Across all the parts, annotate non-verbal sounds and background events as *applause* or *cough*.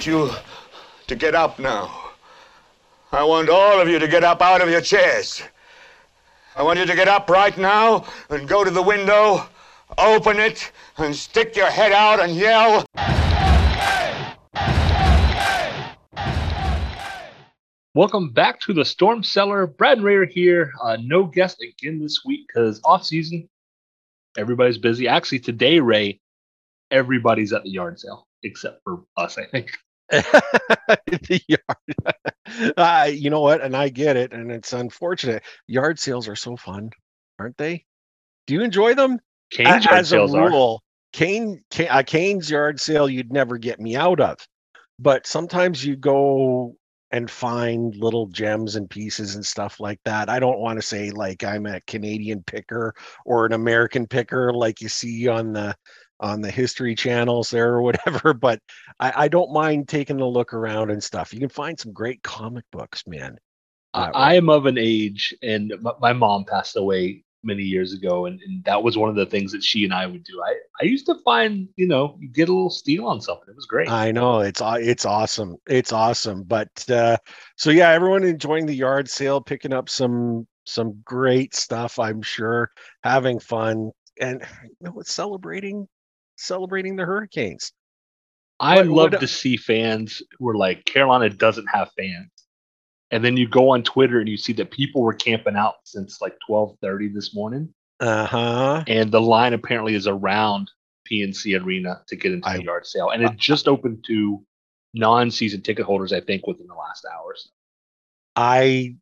want you to get up now. I want all of you to get up out of your chairs. I want you to get up right now and go to the window, open it, and stick your head out and yell. Welcome back to the Storm Cellar. Brad Rayer here. Uh, no guest again this week because off season. Everybody's busy. Actually, today, Ray, everybody's at the yard sale except for us. I think. *laughs* the yard. *laughs* uh, you know what? And I get it, and it's unfortunate. Yard sales are so fun, aren't they? Do you enjoy them? Cane's yard As a are. rule, Kane, Kane, a Kane's yard sale, you'd never get me out of. But sometimes you go and find little gems and pieces and stuff like that. I don't want to say like I'm a Canadian picker or an American picker like you see on the on the history channels there or whatever, *laughs* but I, I don't mind taking a look around and stuff. You can find some great comic books, man. Uh, I, am of an age, and my, my mom passed away many years ago, and, and that was one of the things that she and I would do. I, I used to find, you know, you get a little steal on something. It was great. I know it's it's awesome. It's awesome. But uh so yeah, everyone enjoying the yard sale, picking up some some great stuff, I'm sure, having fun and you know, it's celebrating celebrating the Hurricanes. I What- love what- to see fans who are like Carolina doesn't have fans. And then you go on Twitter and you see that people were camping out since like 12:30 this morning Uh-huh. and the line apparently is around PNC Arena to get into I- the yard sale and it just opened to non-season ticket holders I think within the last hours. I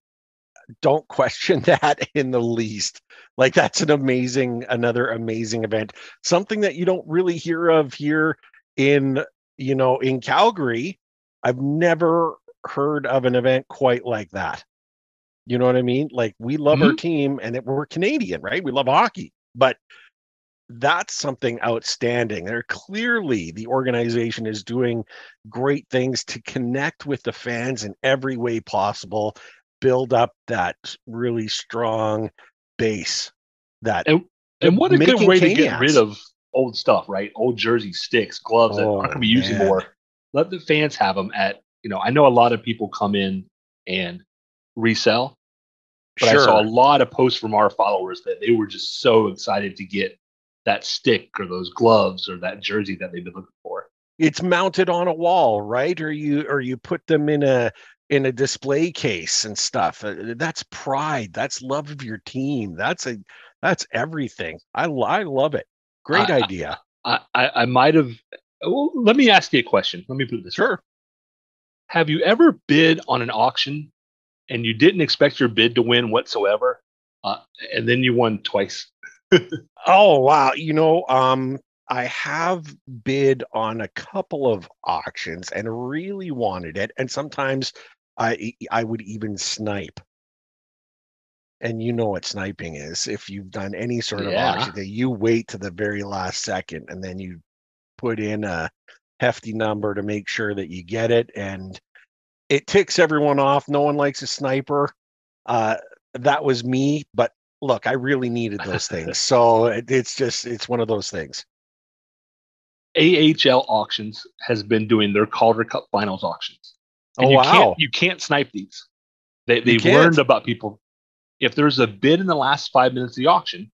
don't question *laughs* that in the least. Like that's an amazing, another amazing event. Something that you don't really hear of here in, you know, in Calgary. I've never heard of an event quite like that. You know what I mean? Like we love our mm-hmm. team and it, we're Canadian, right? We love hockey, but that's something outstanding. They're clearly the organization is doing great things to connect with the fans in every way possible build up that really strong base that And And what a good way to get rid of old stuff, right? Old jersey sticks, gloves that Oh, aren't going to be used anymore. Let the fans have them at, you know, I know a lot of people come in and resell, but I saw a lot of posts from our followers that they were just so excited to get that stick or those gloves or that jersey that they've been looking for. it's mounted on a wall right or you or you put them in a in a display case and stuff Uh, that's pride that's love of your team that's a that's everything i, I love it great I- idea I, I, I might have. Well, let me ask you a question. Let me put this way. sure Have you ever bid on an auction and you didn't expect your bid to win whatsoever, uh, and then you won twice? *laughs* Oh wow, you know, um I have bid on a couple of auctions and really wanted it and sometimes I I would even snipe. And you know what sniping is if you've done any sort of Yeah. auction you wait to the very last second and then you put in a hefty number to make sure that you get it and it ticks everyone off. No one likes a sniper. Uh that was me, but look, I really needed those things. *laughs* So it, it's just it's one of those things. AHL auctions has been doing their Calder Cup Finals auctions. And Oh, you wow. can't you can't snipe these. They they've learned about people. If there's a bid in the last five minutes of the auction,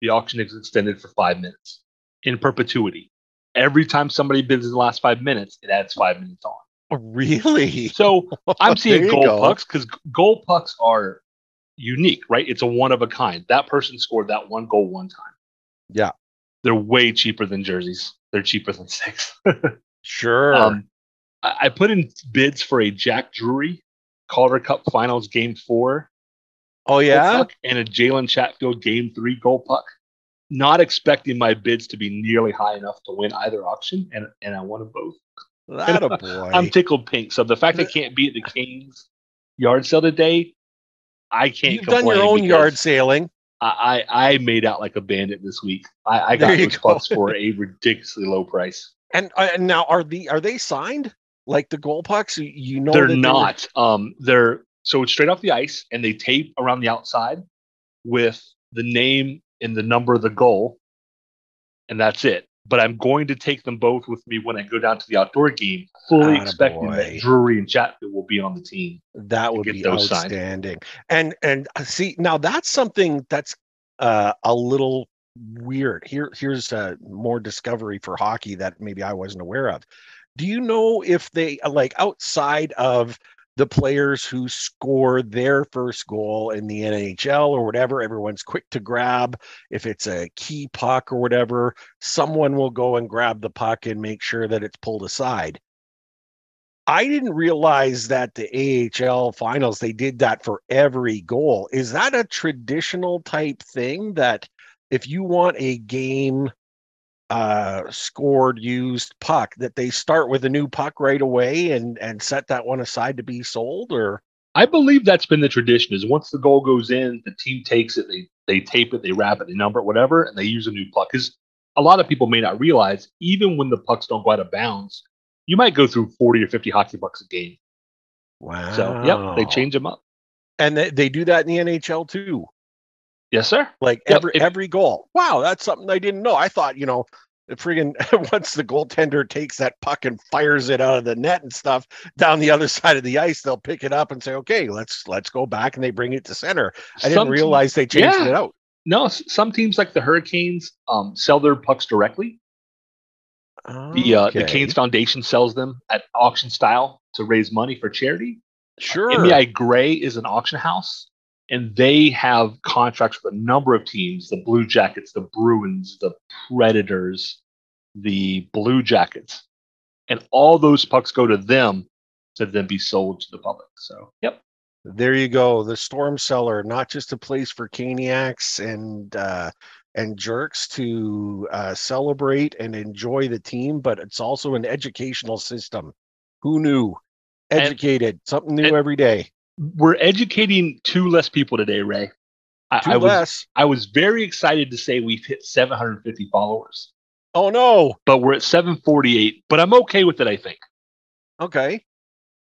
the auction is extended for five minutes in perpetuity. Every time somebody bids in the last five minutes, it adds five minutes on. Oh, Really? So I'm *laughs* seeing gold go. pucks because gold pucks are unique, right? It's a one of a kind. That person scored that one goal one time. Yeah. They're way cheaper than jerseys. They're cheaper than six. *laughs* Sure. um, I, put in bids for a Jack Drury Calder Cup Finals Game Four oh yeah. and a Jalen Chatfield Game Three goal puck. Not expecting my bids to be nearly high enough to win either auction, and and I won them both. That a *laughs* boy. I'm tickled pink. So the fact I can't be at the Kings yard sale today, I can't. You've done your own yard sailing. I, I I made out like a bandit this week. I, I got those go. pucks for a ridiculously low price. And, uh, and now are the are they signed like the goal pucks? You- know they're not. Um, they're so it's straight off the ice, and they tape around the outside with the name and the number of the goal, and that's it. but I'm going to take them both with me when I go down to the outdoor game, fully expecting that Drury and Chatfield will be on the team. That would be outstanding. Signed. And and uh, see now that's something that's uh, a little weird. Here here's uh, more discovery for hockey that maybe I wasn't aware of. Do you know if they uh, like outside of the players who score their first goal in the NHL or whatever. Everyone's quick to grab. If it's a key puck or whatever, someone will go and grab the puck and make sure that it's pulled aside. I didn't realize that the AHL finals, they did that for every goal. Is that a traditional type thing that if you want a game uh, scored used puck that they start with a new puck right away and and set that one aside to be sold or I believe that's been the tradition is once the goal goes in, the team takes it, they they tape it, they wrap it, they number it, whatever, and they use a new puck. Because a lot of people may not realize, even when the pucks don't go out of bounds, you might go through 40 or 50 hockey pucks a game. Wow. So yep, they change them up. And they, they do that in the NHL too. Yes, sir. Like yep. every if, every goal. Wow, that's something I didn't know. I thought, you know, the friggin' *laughs* once the goaltender takes that puck and fires it out of the net and stuff down the other *laughs* side of the ice, they'll pick it up and say, "Okay, let's let's go back," and they bring it to center. I didn't realize they changed yeah. it out. No, some teams like the Hurricanes um, sell their pucks directly. Okay. The uh, the Canes Foundation sells them at auction style to raise money for charity. Sure. Uh, MeiGray is an auction house and they have contracts with a number of teams the blue jackets the bruins the predators the blue jackets. And all those pucks go to them to then be sold to the public so. Yep. There you go the storm cellar not just a place for caniacs and uh and jerks to uh, celebrate and enjoy the team but it's also an educational system. Who knew? Educated and, something new and, every day we're educating two less people today, Ray. I, two I was, less. I was very excited to say we've hit 750 followers. Oh no! But we're at 748. But I'm okay with it. I think. Okay.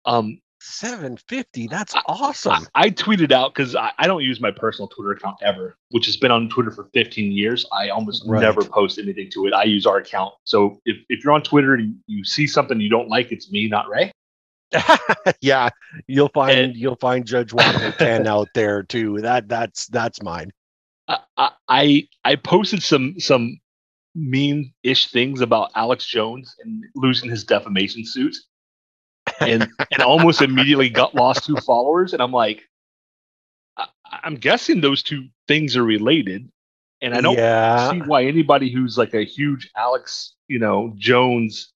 Um, 750. That's awesome. I, I tweeted out because I, I, don't use my personal Twitter account ever, which has been on Twitter for 15 years. I almost right. never post anything to it. I use our account. So if, if you're on Twitter and you see something you don't like, it's me, not Ray. *laughs* yeah, you'll find and, you'll find Judge Walker *laughs* ten out there too. That that's that's mine. I I, I posted some some mean ish things about Alex Jones and losing his defamation suit, and *laughs* and almost immediately got lost two followers. And I'm like, I, I'm guessing those two things are related, and I don't yeah. see why anybody who's like a huge Alex, you know, Jones,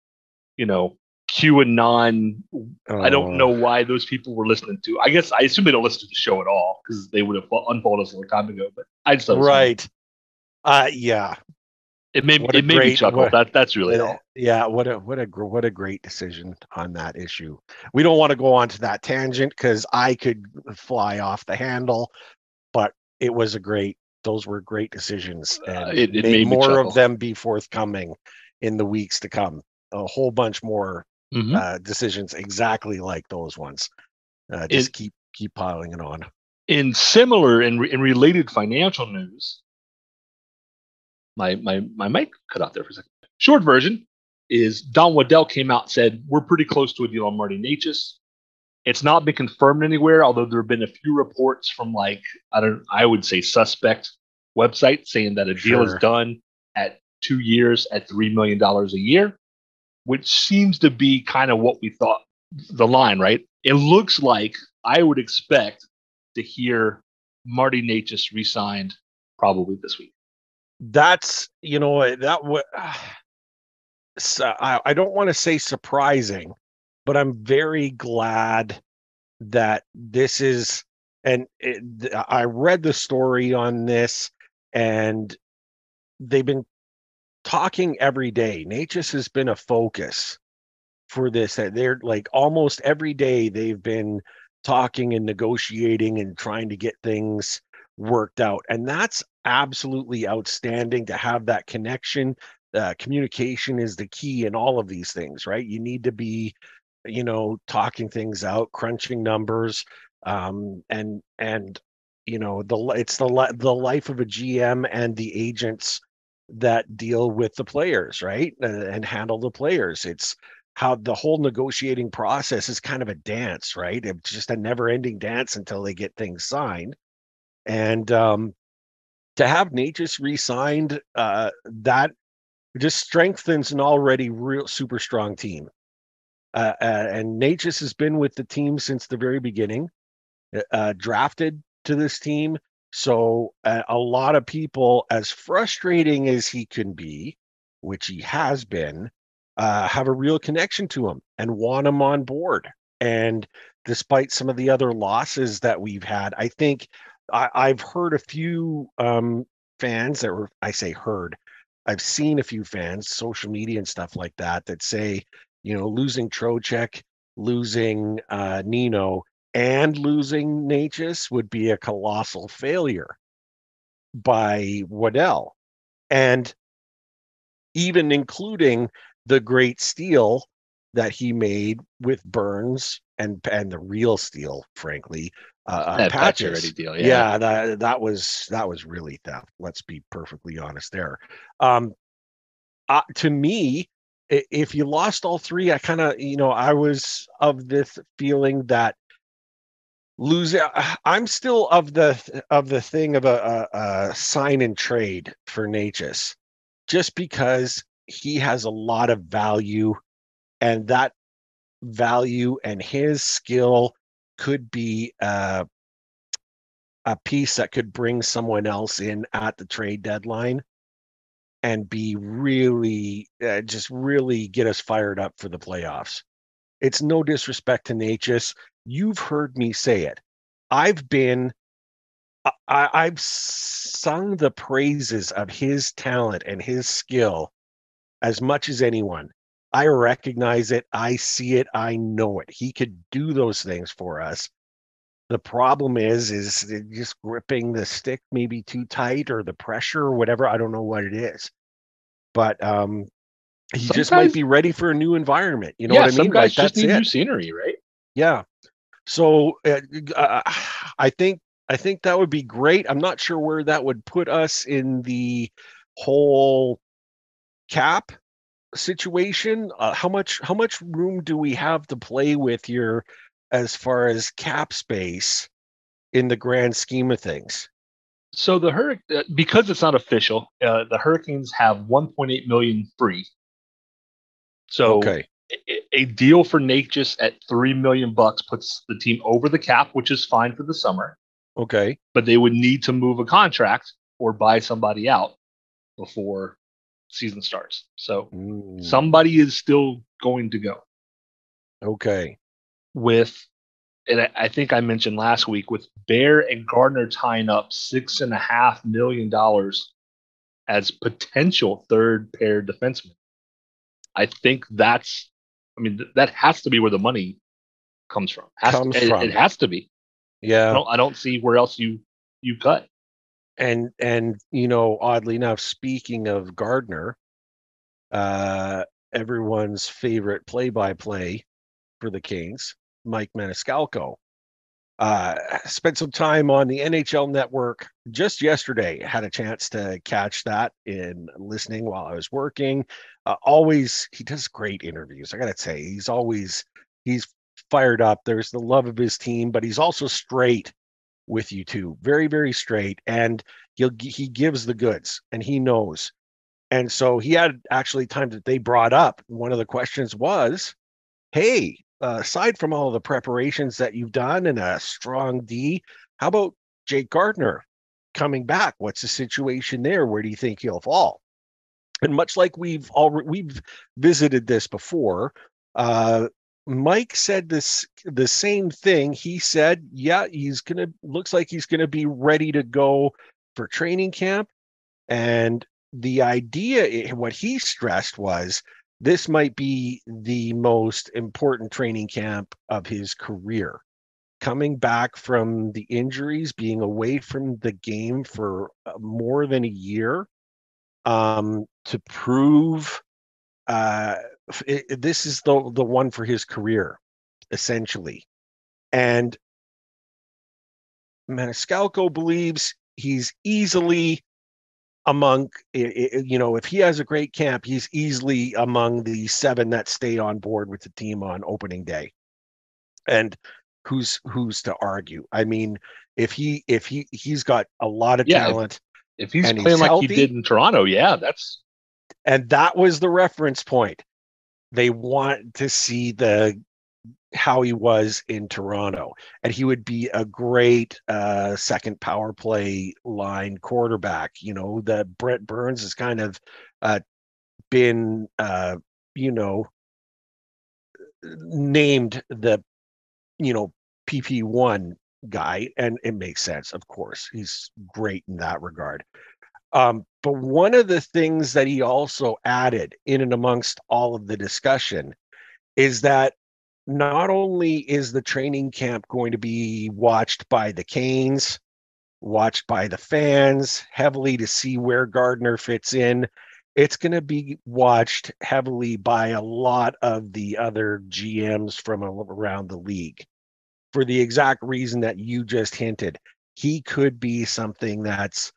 you know, QAnon. Oh. I don't know oh. why those people were listening to. I guess I assume they don't listen to the show at all because they would have unfollowed us a long time ago. But I just right. Uh, yeah. It made it made great, me chuckle. What, that that's really all. Yeah, what a what a what a great decision on that issue. We don't want to go on to that tangent because I could fly off the handle, but it was a great. Those were great decisions, uh, and uh, it, it made more of them be forthcoming in the weeks to come. A whole bunch more mm-hmm. uh, decisions exactly like those ones. Uh, just it, keep keep piling it on. In similar and in related financial news, my my my mic cut out there for a second. Short version is Don Waddell came out said we're pretty close to a deal on Marty Necas. It's not been confirmed anywhere, although there have been a few reports from like I don't I would say suspect websites saying that a deal sure. is done at two years at three million dollars a year which seems to be kind of what we thought the line, right? It looks like I would expect to hear Marty Necas re-signed probably this week. That's you know that would. *sighs* Uh, I, I don't want to say surprising, but I'm very glad that this is. And it, I read the story on this, and they've been talking every day. Necas has been a focus for this. That they're like almost every day they've been talking and negotiating and trying to get things worked out. And that's absolutely outstanding to have that connection. Uh, communication is the key in all of these things, right? You need to be, you know, talking things out, crunching numbers, um, and and you know the it's the the life of a GM and the agents that deal with the players, right? And, and handle the players. It's how the whole negotiating process is kind of a dance, right? It's just a never-ending dance until they get things signed. And um, to have Necas re-signed, uh, that just strengthens an already real super strong team. Uh, uh, and Necas has been with the team since the very beginning, uh, uh drafted to this team. So uh, a lot of people, as frustrating as he can be, which he has been, uh, have a real connection to him and want him on board. And despite some of the other losses that we've had, I think I, have heard a few um, fans that were, I say heard, I've seen a few fans, social media and stuff like that, that say, you know, losing Trocheck, losing uh, Nino, and losing Necas would be a colossal failure by Waddell. And even including the great steal that he made with Burns and and the real steal, frankly, uh, that patches. deal, yeah. yeah, that that was that was really theft. Let's be perfectly honest there. Um, uh, to me, if you lost all three, I kind of you know I was of this feeling that losing. Uh, I'm still of the of the thing of a, a, a sign and trade for Necas, just because he has a lot of value, and that value and his skill could be uh, a piece that could bring someone else in at the trade deadline and be really uh, just really get us fired up for the playoffs. It's no disrespect to Necas. You've heard me say it. I've been I, I've sung the praises of his talent and his skill as much as anyone. I recognize it. I see it. I know it. He could do those things for us. The problem is, is just gripping the stick maybe too tight or the pressure or whatever. I don't know what it is, but um, he Sometimes, just might be ready for a new environment. You know yeah, what I mean? Some guys like, just need it. new scenery, right? Yeah. So uh, I think I think that would be great. I'm not sure where that would put us in the whole cap situation uh, how much how much room do we have to play with here as far as cap space in the grand scheme of things so the hurricane uh, because it's not official uh, the hurricanes have 1.8 million free so okay. A, deal for Necas at 3 million bucks puts the team over the cap which is fine for the summer okay but they would need to move a contract or buy somebody out before season starts. So mm. somebody is still going to go. Okay. With, and I think I mentioned last week with Bear and Gardiner tying up six and a half million dollars as potential third pair defensemen. I think that's, I mean, th- that has to be where the money comes from. Has comes to, from. It, it has to be. Yeah. I don't, I don't see where else you you cut and and you know oddly enough speaking of gardiner uh everyone's favorite play-by-play for the kings mike maniscalco uh spent some time on the nhl network just yesterday had a chance to catch that in listening while i was working uh, always he does great interviews i gotta say he's always he's fired up there's the love of his team but he's also straight with you too. Very, very straight. And he'll he gives the goods and he knows. And so he had actually time that they brought up. One of the questions was, hey, uh, aside from all the preparations that you've done and a strong D, how about Jake Gardiner coming back? What's the situation there? Where do you think he'll fall? And much like we've already we've visited this before, uh, Mike said this the same thing. He said, "Yeah, he's gonna looks like he's gonna be ready to go for training camp." And the idea, what he stressed was, this might be the most important training camp of his career. Coming back from the injuries, being away from the game for uh, more than a year, um, to prove uh, it, this is the the one for his career, essentially, and Maniscalco believes he's easily among you know if he has a great camp he's easily among the seven that stay on board with the team on opening day. And who's who's to argue? I mean if he if he he's got a lot of yeah, talent if, if he's playing he's like healthy, he did in toronto yeah that's and that was the reference point. They want to see the how he was in Toronto, and he would be a great uh, second power play line quarterback. You know, that Brent Burns has kind of uh, been, uh, you know, named the, you know, PP one guy, and it makes sense. Of course, he's great in that regard. Um, but one of the things that he also added in and amongst all of the discussion is that not only is the training camp going to be watched by the Canes, watched by the fans heavily to see where Gardiner fits in, it's going to be watched heavily by a lot of the other GMs from around the league for the exact reason that you just hinted. He could be something that's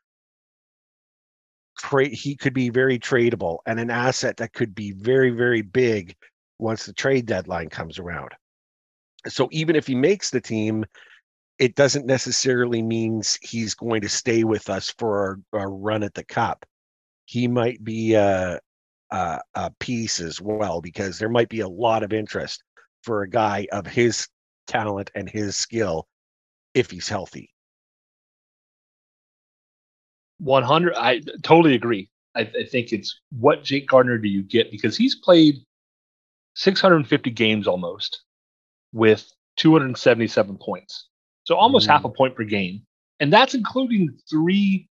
he could be very tradable and an asset that could be very very big once the trade deadline comes around. So even if he makes the team, it doesn't necessarily means he's going to stay with us for our, a run at the cup. He might be a, a, a piece as well because there might be a lot of interest for a guy of his talent and his skill if he's healthy. 100 I totally agree. I, I, think it's what Jake Gardiner do you get because he's played 650 games almost with 277 points. So almost mm. half a point per game. And that's including three,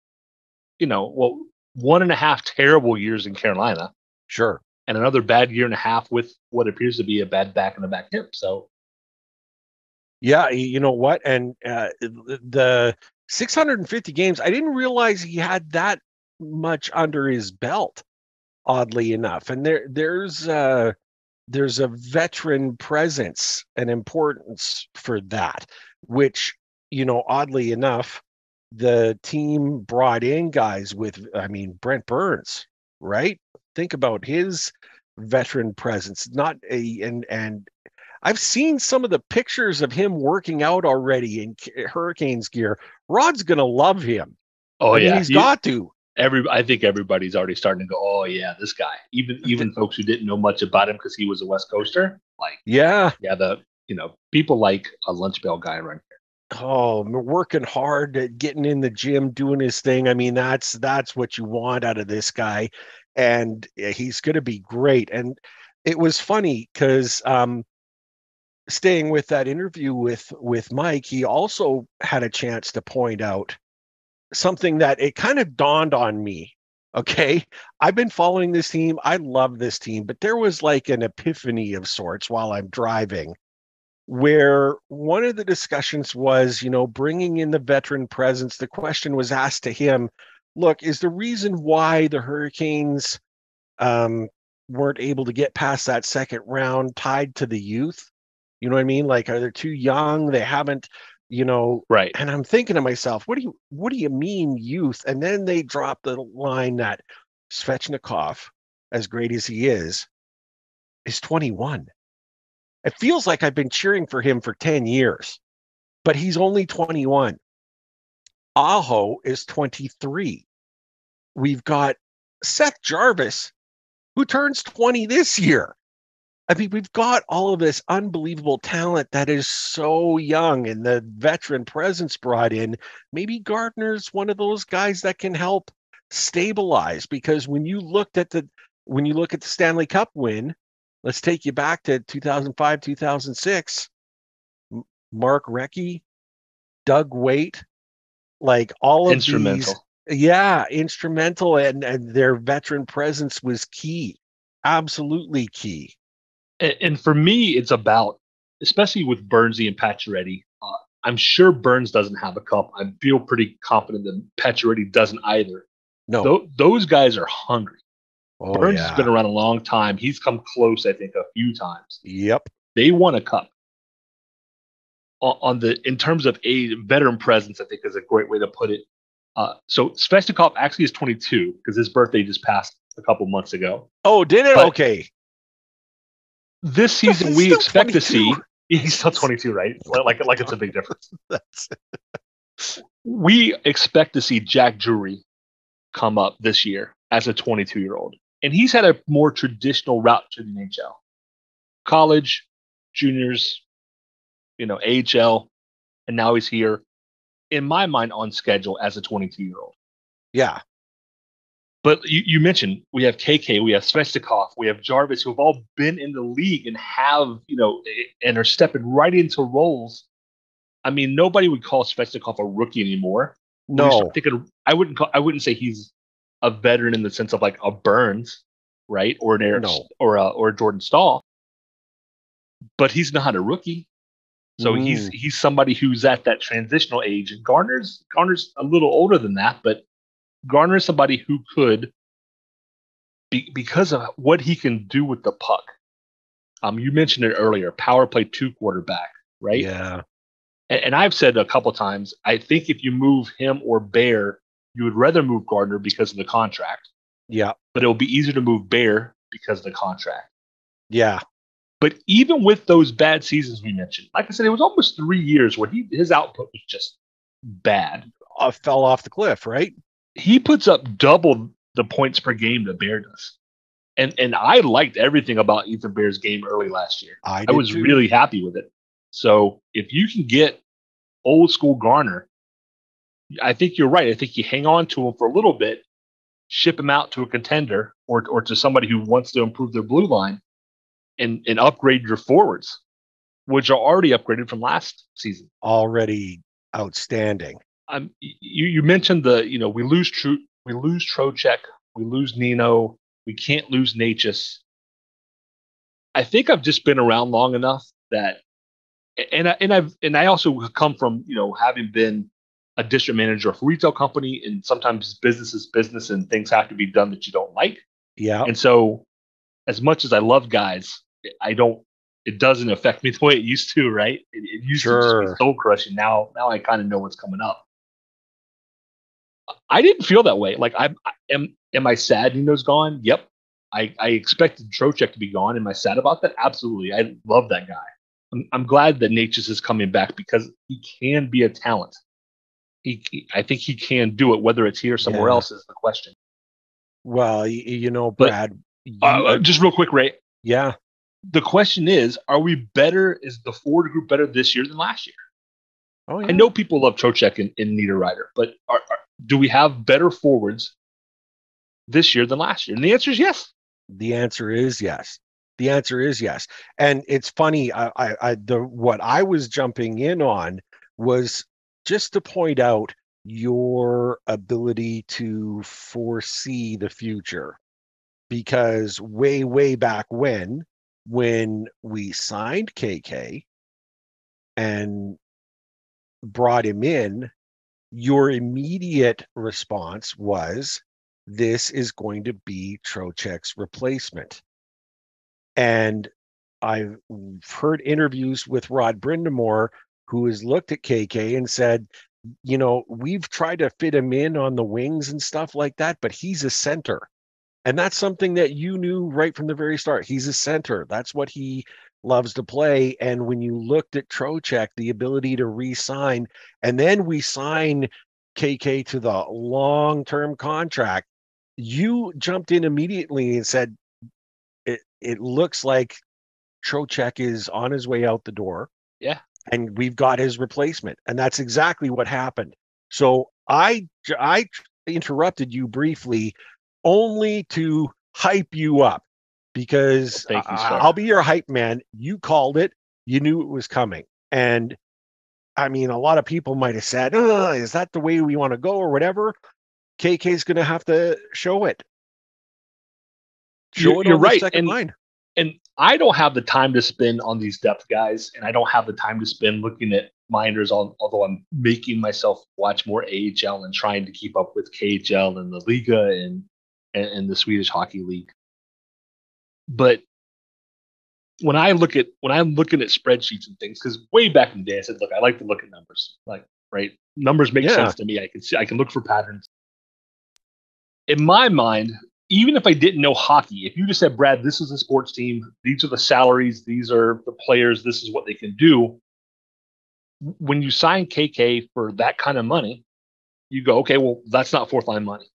you know, well, one and a half terrible years in Carolina. Sure. And another bad year and a half with what appears to be a bad back and a back hip. So, yeah, you know what? And uh, the 650 games, I didn't realize he had that much under his belt, oddly enough. And there, there's, uh, there's a veteran presence and importance for that, which, you know, oddly enough, the team brought in guys with, I mean, Brent Burns, right? Think about his veteran presence, not a, and, and, I've seen some of the pictures of him working out already in Hurricanes gear. Rod's gonna love him. Oh I mean, yeah, he's got to every I think everybody's already starting to go, oh yeah, this guy. Even even *laughs* folks who didn't know much about him because he was a West Coaster, like yeah, yeah, the you know people like a lunch bell guy right here. Oh, working hard, getting in the gym, doing his thing. I mean, that's that's what you want out of this guy, and he's going to be great. And it was funny because um, staying with that interview with with Mike, he also had a chance to point out something that it kind of dawned on me. Okay. I've been following this team. I love this team, but there was like an epiphany of sorts while I'm driving where one of the discussions was, you know, bringing in the veteran presence. The question was asked to him look, is the reason why the Hurricanes um, weren't able to get past that second round tied to the youth? You know what I mean? Like, are they too young? They haven't you know right. and i'm thinking to myself what do you what do you mean youth? And then they drop the line that svechnikov as great as he is is 21 it feels like i've been cheering for him for 10 years but he's only 21 aho is 23 we've got seth jarvis who turns 20 this year I mean, we've got all of this unbelievable talent that is so young, and the veteran presence brought in. Maybe Gardiner's one of those guys that can help stabilize because when you looked at the when you look at the Stanley Cup win, let's take you back to 2005, 2006. Mark Recchi, Doug Weight, like all of instrumental. these, yeah, instrumental, and and their veteran presence was key, absolutely key and, and for me, it's about, especially with Burnsy and Pacioretty. Uh, I'm sure Burns doesn't have a cup. I feel pretty confident that Pacioretty doesn't either. No, Th- those guys are hungry. Oh, Burns yeah. has been around a long time. He's come close, I think, a few times. Yep. They won a cup. On, on the in terms of a veteran presence, I think is a great way to put it. Uh, so Svechnikov actually is 22 because his birthday just passed a couple months ago. Oh, did it? But okay. This season, we expect 22. to see. He's still 22, right? Like, like it's a big difference. *laughs* we expect to see Jack Drury come up this year as a 22 year old, and he's had a more traditional route to the NHL, college, juniors, you know, AHL, and now he's here. In my mind, on schedule as a 22 year old. Yeah, but you, you, mentioned we have KK, we have Svechnikov, we have Jarvis, who have all been in the league and have, you know, and are stepping right into roles. I mean, nobody would call Svechnikov a rookie anymore. No, thinking, I wouldn't call, I wouldn't say he's a veteran in the sense of like a Burns, right, or an Eric, no. or a, or a Jordan Staal. But he's not a rookie, so mm. he's he's somebody who's at that transitional age. And Garner's Garner's a little older than that, but Garner is somebody who could, be, because of what he can do with the puck. Um, you mentioned it earlier, power play two quarterback, right? Yeah. And, and I've said a couple times, I think if you move him or Bear, you would rather move Gardiner because of the contract. Yeah. But it'll be easier to move Bear because of the contract. Yeah. But even with those bad seasons we mentioned, like I said, it was almost three years where he his output was just bad. Uh, fell off the cliff, right? He puts up double the points per game that Bear does. And and I liked everything about Ethan Bear's game early last year. I, I was too. really happy with it. So if you can get old school Garner, I think you're right. I think you hang on to him for a little bit, ship him out to a contender or or to somebody who wants to improve their blue line and and upgrade your forwards, which are already upgraded from last season. Already outstanding um, you, you mentioned the, you know, we lose Tru- we lose Trocheck, we lose Nino, we can't lose Necas. I think I've just been around long enough that, and I, and I've and I also come from you know having been a district manager of a retail company, and sometimes business is business, and things have to be done that you don't like. Yeah. And so, as much as I love guys, I don't. It doesn't affect me *laughs* the way it used to, right? It, it used sure. to be soul crushing. Now, now I kind of know what's coming up. I didn't feel that way. Like I am am I sad Nino's gone? Yep. I, I expected Trocheck to be gone. Am I sad about that? Absolutely. I love that guy. I'm, I'm glad that Necas is coming back because he can be a talent. He, he I think he can do it. Whether it's here or somewhere yeah. else is the question. Well, you, you know, Brad. But, uh, uh, just real quick, Ray. Yeah. The question is, are we better? Is the forward group better this year than last year? Oh, yeah. I know people love Trocheck and, and Niederreiter, but are, are, do we have better forwards this year than last year? And the answer is yes. The answer is yes. The answer is yes. And it's funny. I, I, I the what I was jumping in on was just to point out your ability to foresee the future because way way back when when we signed KK and brought him in your immediate response was this is going to be Trocheck's replacement. And I've heard interviews with Rod Brind'Amour, who has looked at KK and said, you know, we've tried to fit him in on the wings and stuff like that, but he's a center. And that's something that you knew right from the very start. He's a center. That's what he loves to play. And when you looked at Trocheck, the ability to re-sign, and then we sign KK to the long-term contract, you jumped in immediately and said, "It it looks like Trocheck is on his way out the door." Yeah, and we've got his replacement, and that's exactly what happened. So I I interrupted you briefly only to hype you up because you, I'll be your hype man. You called it. You knew it was coming. And I mean, a lot of people might have said, oh, is that the way we want to go or whatever? KK is going to have to show it. Show you're, it you're right. and, line. and I don't have the time to spend on these depth guys, and I don't have the time to spend looking at minders, although I'm making myself watch more AHL and trying to keep up with KHL and the Liiga and, and, and the Swedish Hockey League but when I look at when I'm looking at spreadsheets and things, because way back in the day I said, look, I like to look at numbers. Like right? Numbers make yeah. sense to me. I can see, I can look for patterns. In my mind, even if I didn't know hockey, if you just said, Brad, this is a sports team, these are the salaries, these are the players, this is what they can do. When you sign KK for that kind of money, you go, okay, well, that's not fourth line money.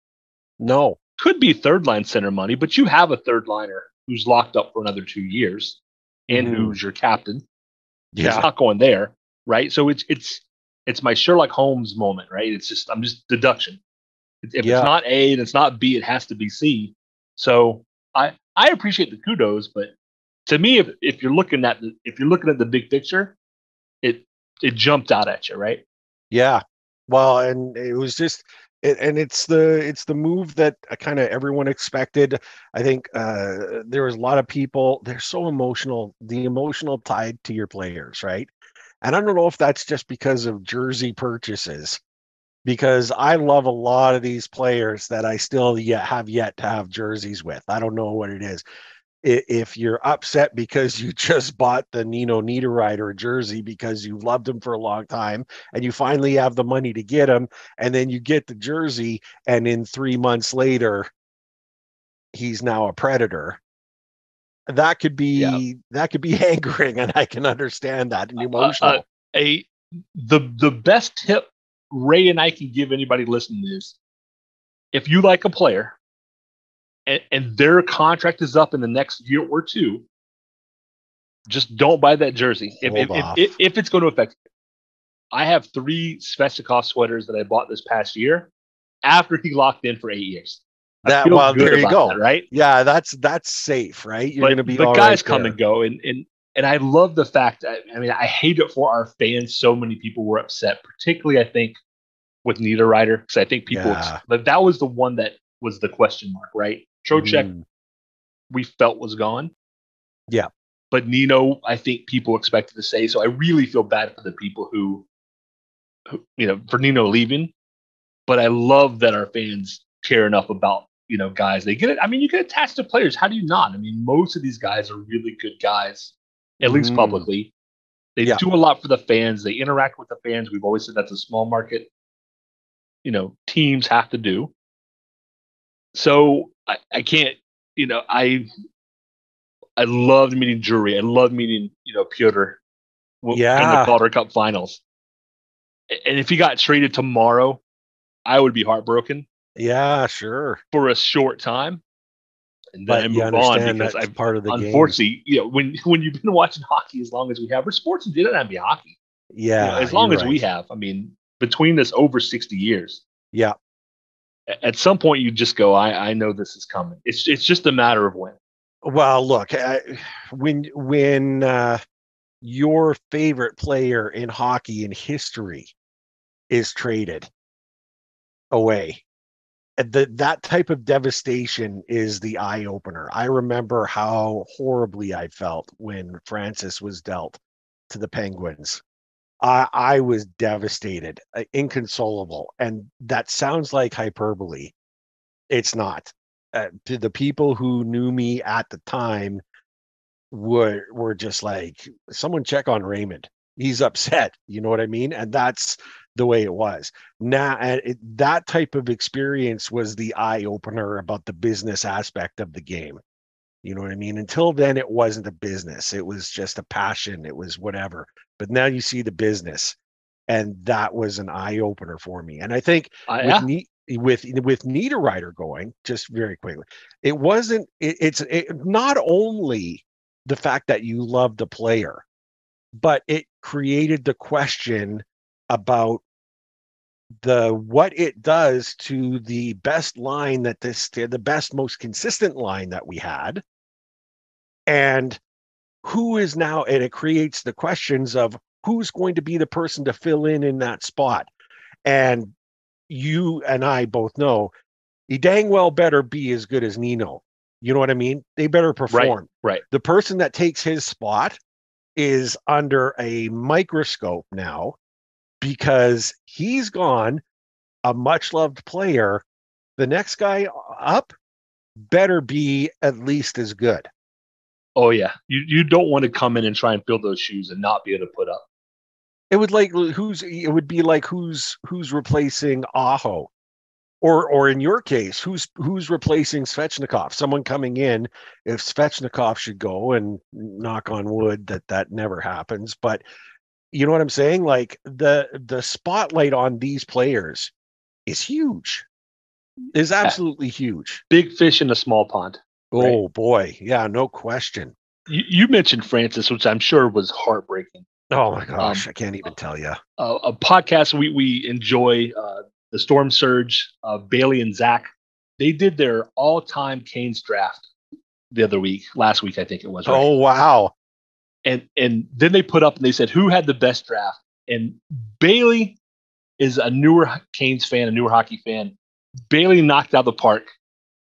No. Could be third line center money, but you have a third liner who's locked up for another two years and mm. who's your captain. Yeah. He's not going there, right? So it's it's it's my Sherlock Holmes moment, right? It's just I'm just deduction. If yeah. it's not A and it's not B, it has to be C. So I I appreciate the kudos, but to me, if if you're looking at the, if you're looking at the big picture, it it jumped out at you, right? Yeah. Well, and it was just it, and it's the it's the move that uh, kind of everyone expected. I think uh, there was a lot of people. They're so emotional. The emotional tied to your players, right? And I don't know if that's just because of jersey purchases, because I love a lot of these players that I still yet have yet to have jerseys with. I don't know what it is if you're upset because you *laughs* just bought the Nino Niederreiter jersey because you loved him for a long time and you finally have the money to get him, and then you get the jersey, and in three months later, he's now a predator. That could be yeah. that could be *laughs* angering, and I can understand that and emotional. Uh, uh, a the the best tip Ray and I can give anybody listening is if you like a player and, and their contract is up in the next year or two, just don't buy that jersey if, if, if, if, it's going to affect you. I have three Svechnikov sweaters that I bought this past year after he locked in for eight years. That well, there you go, that, right? Yeah, that's that's safe, right? You're going to be the guys right come and go, and and and I love the fact. That, I mean, I hate it for our fans. So many people were upset, particularly I think with Niederreiter, because I think people, yeah. but that was the one that was the question mark, right? Trocheck, mm. we felt was gone. Yeah. But Nino, I think people expected to say. So I really feel bad for the people who, who, you know, for Nino leaving. But I love that our fans care enough about, you know, guys. They get it. I mean, you get attached to players. How do you not? I mean, most of these guys are really good guys, at mm. least publicly. They yeah. do a lot for the fans. They interact with the fans. We've always said that's a small market. You know, teams have to do. So I, I can't, you know, I I loved meeting Drury. I loved meeting, you know, Piotr yeah. in the Calder Cup finals. And if he got traded tomorrow, I would be heartbroken. Yeah, sure. For a short time. And then but I move on because I'm part of the unfortunately, game. you know, when *laughs* when you've been watching hockey as long as we have, or sports in general, be hockey. Yeah. You know, as long as right. we have. I mean, between this over 60 years. Yeah at some point you just go, I, I know this is coming. It's it's just a matter of when. Well, look, I, when when uh, your favorite player in hockey in history is traded away, the, that type of devastation is the eye opener. I remember how horribly I felt when Francis was dealt to the Penguins I, I was devastated, uh, inconsolable. And that sounds like hyperbole. It's not. Uh, to the people who knew me at the time were were just like someone check on Raymond. He's *laughs* upset. You know what I mean? And that's the way it was. Now, and it, that type of experience was the eye opener about the business aspect of the game. You know what I mean? Until then, it wasn't a business. It was just a passion. It was whatever but now you see the business and that was an eye opener for me and i think uh, with, ne- with with Niederreiter going just very quickly it wasn't it, it's it, not only the fact that you love the player but it created the question about the what it does to the best line that this the best most consistent line that we had and who is now, and it creates the questions of who's going to be the person to fill in in that spot. And you and I both know he dang well better be as good as Nino. You know what I mean? They better perform. Right. right. The person that takes his spot is under a microscope now because he's gone, a much loved player. The next guy up better be at least as good. Oh yeah, you you don't want to come in and try and fill those shoes and not be able to put up. It would like who's it would be like who's who's replacing Aho or or in your case, who's who's replacing Svechnikov? Someone coming in. If Svechnikov should go, and knock on wood that that never happens, but you know what I'm saying? Like the the spotlight on these players is huge. Is absolutely huge. Big fish in a small pond. Oh right? boy, yeah, no question. You, you, mentioned Francis, which I'm sure was heartbreaking. Oh my gosh, um, I can't even tell you. A, a podcast we we enjoy uh, the Storm Surge, uh, Bailey and Zach, they did their all-time Canes draft the other week, last week I think it was. Right? Oh wow! And and then they put up and they said who had the best draft, and Bailey is a newer Canes fan, a newer hockey fan. Bailey knocked out the park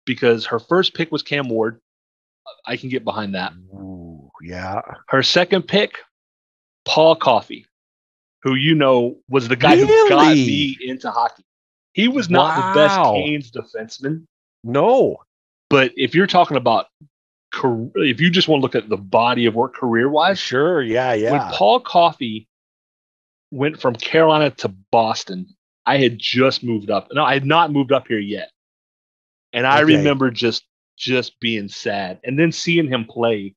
because her first pick was Cam Ward. I can get behind that. Ooh, yeah. Her second pick, Paul Coffey who you know was the guy really? who got me into hockey. He was not wow. the best Canes defenseman. No. But if you're talking about career, if you just want to look at the body of work career wise, sure, yeah, yeah. When Paul Coffey went from Carolina to Boston, I had just moved up. No, I had not moved up here yet. And I okay. remember just just being sad and then seeing him play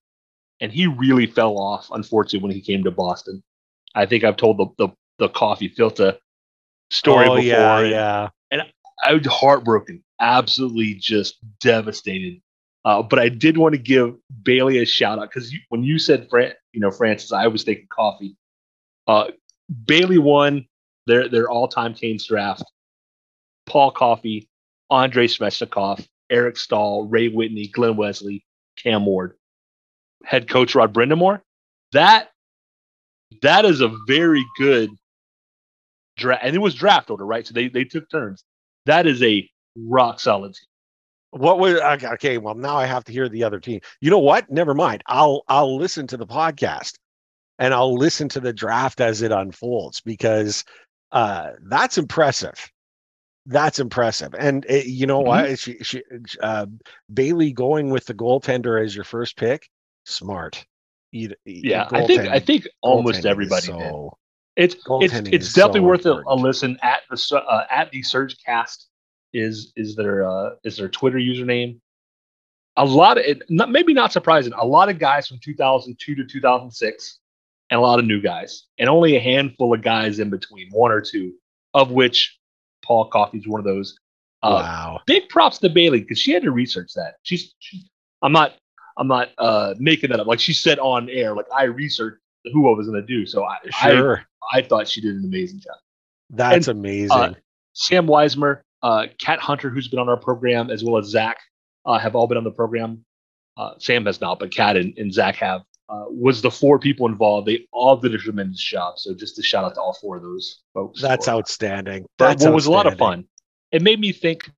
and he really fell off unfortunately when he came to Boston. I think I've told the the, the coffee filter story oh, before. Yeah, and, yeah. And I was heartbroken, absolutely just devastated. Uh, but I did want to give Bailey a shout out because when you said Fran- you know Francis, I was thinking coffee. Uh, Bailey won their their all time Canes draft. Paul Coffey, Andrei Svechnikov, Eric Staal, Ray Whitney, Glen Wesley, Cam Ward, head coach Rod Brind'Amour. That that is a very good draft, and it was draft order, right? So they they took turns. That is a rock solid team. What was okay? Well, now I have to hear the other team. You know what? Never mind. I'll I'll listen to the podcast, and I'll listen to the draft as it unfolds because uh, that's impressive. That's impressive. And uh, you know mm-hmm. what? She, she, uh, Bailey going with the goaltender as your first pick, smart yeah, I think I think almost everybody so. It's it's it's definitely so worth a, a, listen at the uh, at the Surge Cast is is their uh, is their Twitter username. A lot of it, not, maybe not surprising. A lot of guys from 2002 to 2006, and a lot of new guys, and only a handful of guys in between, one or two, of which Paul Coffey's one of those. Uh, wow! Big props to Bailey because she had to research that. She's, she, I'm not I'm not uh, making that up. Like she said on air, like I researched who I was going to do. So I, sure. I, I thought she did an amazing job. That's and, amazing. Uh, Sam Weismer, uh, Kat Hunter, who's been on our program, as well as Zach, uh, have all been on the program. Uh, Sam has not, but Kat and, and Zach have. Uh, was the four people involved? They all did a tremendous job. So just a shout out to all four of those folks. That's outstanding. That's what was a lot of fun. It made me think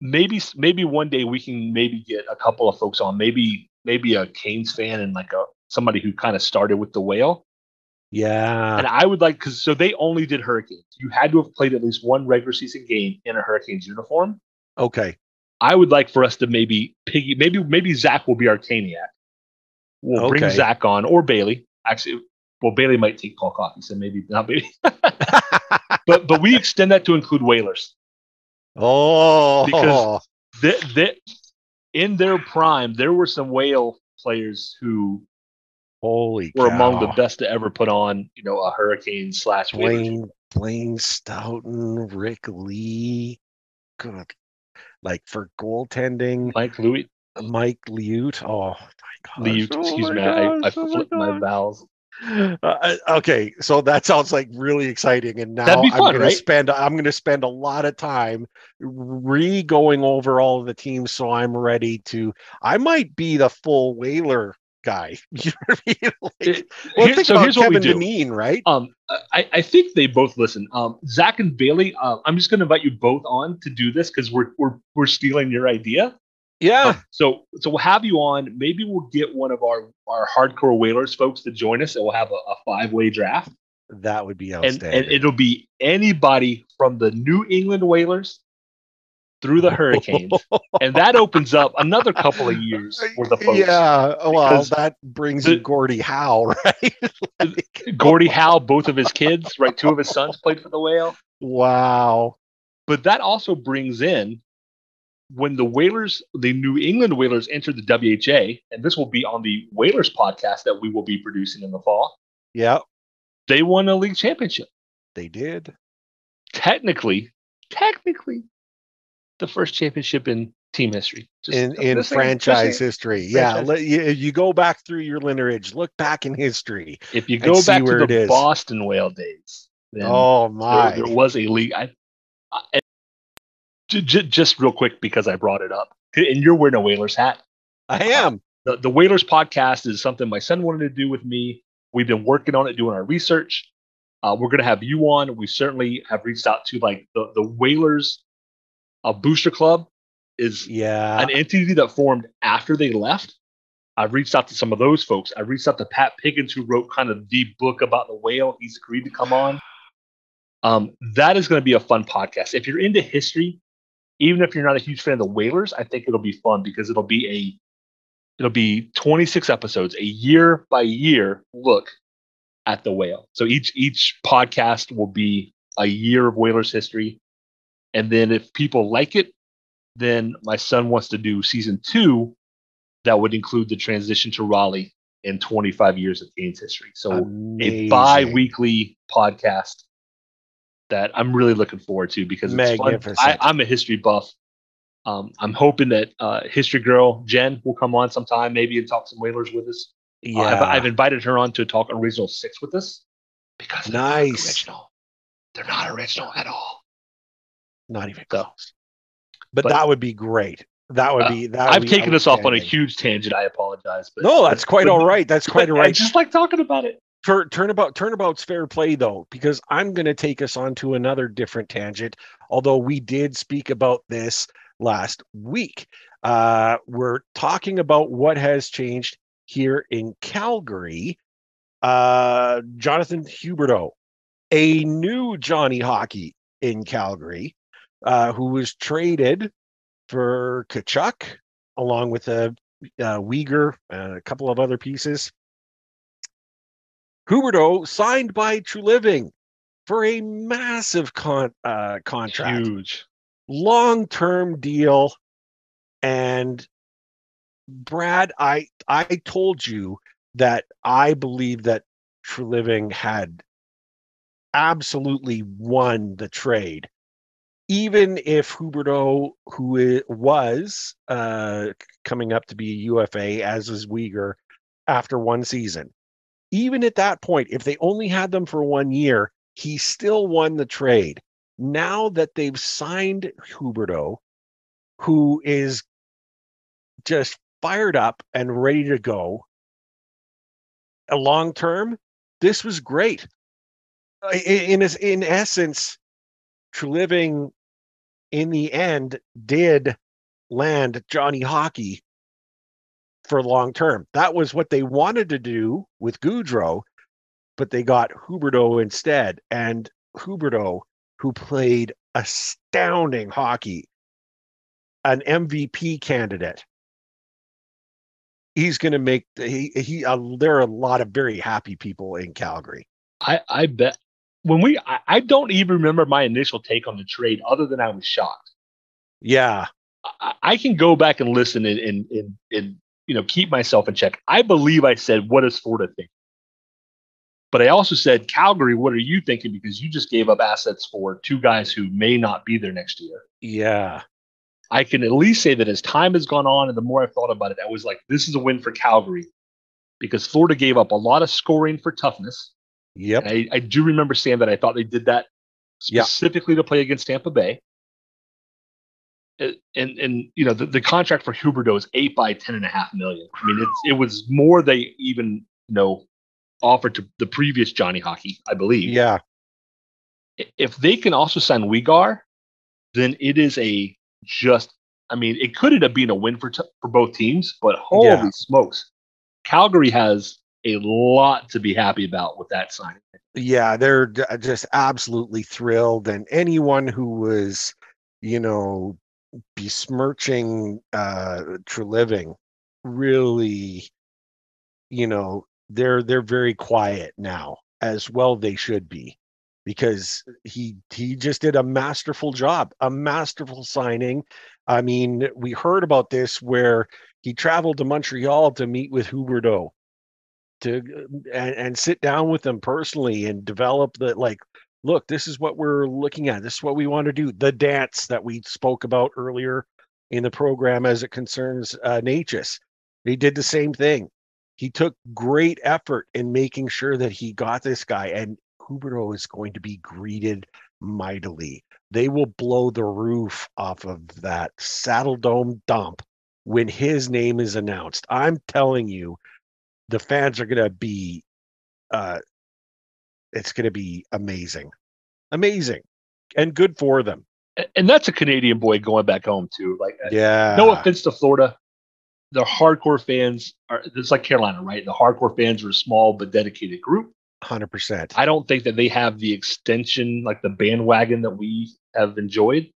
maybe maybe one day we can maybe get a couple of folks on. Maybe maybe a Canes fan and like a somebody who kind of started with the whale. Yeah. And I would like because so they only did Hurricanes. You had to have played at least one regular season game in a Hurricanes uniform. Okay. I would like for us to maybe piggy maybe maybe Zach will be our Caniac. We'll okay. bring Zach on or Bailey. Actually, well, Bailey might take Paul Coffey, so maybe not Bailey. *laughs* but but we extend that to include whalers. Oh, because th- th- in their prime, there were some whale players who holy were cow. among the best to ever put on, you know, a hurricane slash Blaine Blaine Stoughton, Rick Ley, good, like for goaltending, Mike Louis, Mike Liut. Oh my god, Liut, excuse oh me, gosh, I, I oh flipped my, my vowels. Uh, okay, so that sounds like really exciting, and now fun, I'm going right? to spend I'm going to spend a lot of time re going over all of the teams, so I'm ready to. I might be the full whaler guy. *laughs* You know what I mean? *laughs* Like, well, Here, think so about here's Kevin what we do. Dineen, right? Um, I, I think they both listen. Um, Zach and Bailey. Uh, I'm just going to invite you both on to do this because we're we're we're stealing your idea. Yeah. Um, so so we'll have you on. Maybe we'll get one of our our hardcore whalers folks to join us, and we'll have a, a five way draft. That would be outstanding. And, and, it'll be anybody from the New England Whalers through the Hurricanes, *laughs* and that opens up another couple of years for the folks. Yeah, well, that brings the, you Gordie Howe, *laughs* right? like, Gordie Howe, both of his kids, right? Two of his sons played for the Whale. Wow. But that also brings in when the Whalers, the New England Whalers, entered the WHA, and this will be on the Whalers podcast that we will be producing in the fall. Yeah. They won a league championship. They did. Technically, technically, the first championship in team history. Just in in franchise history. Franchise. Yeah. you, you, go back through your lineage, look back in history. If you go back to the Boston Whale days, oh my, there, there was a league. I, I, just real quick because I brought it up, and you're wearing a Whalers hat. I am. Uh, the, the Whalers podcast is something my son wanted to do with me. We've been working on it, doing our research. Uh, we're going to have you on. We certainly have reached out to like the the Whalers a booster club is yeah an entity that formed after they left. I've reached out to some of those folks. I reached out to Pat Pickens, who wrote kind of the book about the whale. He's agreed to come on. Um, that is going to be a fun podcast. If you're into history, even if you're not a huge fan of the Whalers, I think it'll be fun because it'll be a it'll be 26 episodes, a year by year look at the whale. So each each podcast will be a year of Whalers history. And then if people like it, then my son wants to do season two that would include the transition to Raleigh in 25 years of Canes history. So Amazing. a bi-weekly podcast that I'm really looking forward to because it's fun. I, am a history buff. Um, I'm hoping that uh, History Girl Jen will come on sometime, maybe and talk some Whalers with us. Yeah, uh, I've, I've, invited her on to talk original six with us because they're nice. original. They're not original at all. Not even close. So, but, but, that would be great. That would uh, be that. I've taken us off on a huge tangent. I apologize, but no, that's quite but, all right. That's quite all right. I just like talking about it. Turn, turnabout turnabout's fair play though, because I'm going to take us on to another different tangent. Although we did speak about this last week, uh, we're talking about what has changed here in Calgary. Uh, Jonathan Huberdeau, a new Johnny Hockey in Calgary, uh, who was traded for Tkachuk along with a, a Weegar and a couple of other pieces. Huberdeau signed by Treliving for a massive con- uh, contract, huge, long-term deal. And Brad, I I told you that I believe that Treliving had absolutely won the trade, even if Huberdeau, who was uh, coming up to be a UFA, as is Weegar, after one season even at that point, if they only had them for one year, he still won the trade. Now that they've signed Huberdeau, who is just fired up and ready to go, a long term, this was great. Uh, in, in, in essence, Treliving in the end did land Johnny Hockey for long term. That was what they wanted to do with Gaudreau, but they got Huberdeau instead. And Huberdeau, who played astounding hockey, an MVP candidate. He's going to make he he. Uh, there are a lot of very happy people in Calgary. I I bet when we I, I don't even remember my initial take on the trade, other than I was shocked. Yeah, I, I can go back and listen and and and, and you know, keep myself in check. I believe I said, what does Florida think? But I also said, Calgary, what are you thinking? Because you just gave up assets for two guys who may not be there next year. Yeah. I can at least say that as time has gone on and the more I've thought about it, I was like, this is a win for Calgary because Florida gave up a lot of scoring for toughness. Yep. I, I, do remember saying that I thought they did that specifically yep. to play against Tampa Bay and and you know the, the contract for Huberdeau is eight by ten and a half million. I mean, it's it was more they even you know offered to the previous Johnny Hockey, I believe. Yeah. If they can also sign Weegar, then it is a just. I mean, it could end up being a win for t- for both teams, but holy yeah. smokes, Calgary has a lot to be happy about with that signing. Yeah, they're uh, just absolutely thrilled, and anyone who was, you know, besmirching uh Treliving really you know they're they're very quiet now as well they should be because he he just did a masterful job a masterful signing. I mean we heard about this where he traveled to montreal to meet with huberdeau to and, and sit down with them personally and develop the like look this is what we're looking at this is what we want to do the dance that we spoke about earlier in the program as it concerns uh, Necas. He did the same thing. He took great effort in making sure that he got this guy, and Huberdeau is going to be greeted mightily. They will blow the roof off of that Saddledome dump when his name is announced. I'm telling you, the fans are going to be, uh, it's going to be amazing, amazing, and good for them. And that's a Canadian boy going back home too. Like, uh, yeah, no offense to Florida, the hardcore fans are. It's like Carolina, right? The hardcore fans are a small but dedicated group. Hundred percent. I don't think that they have the extension, like the bandwagon that we have enjoyed,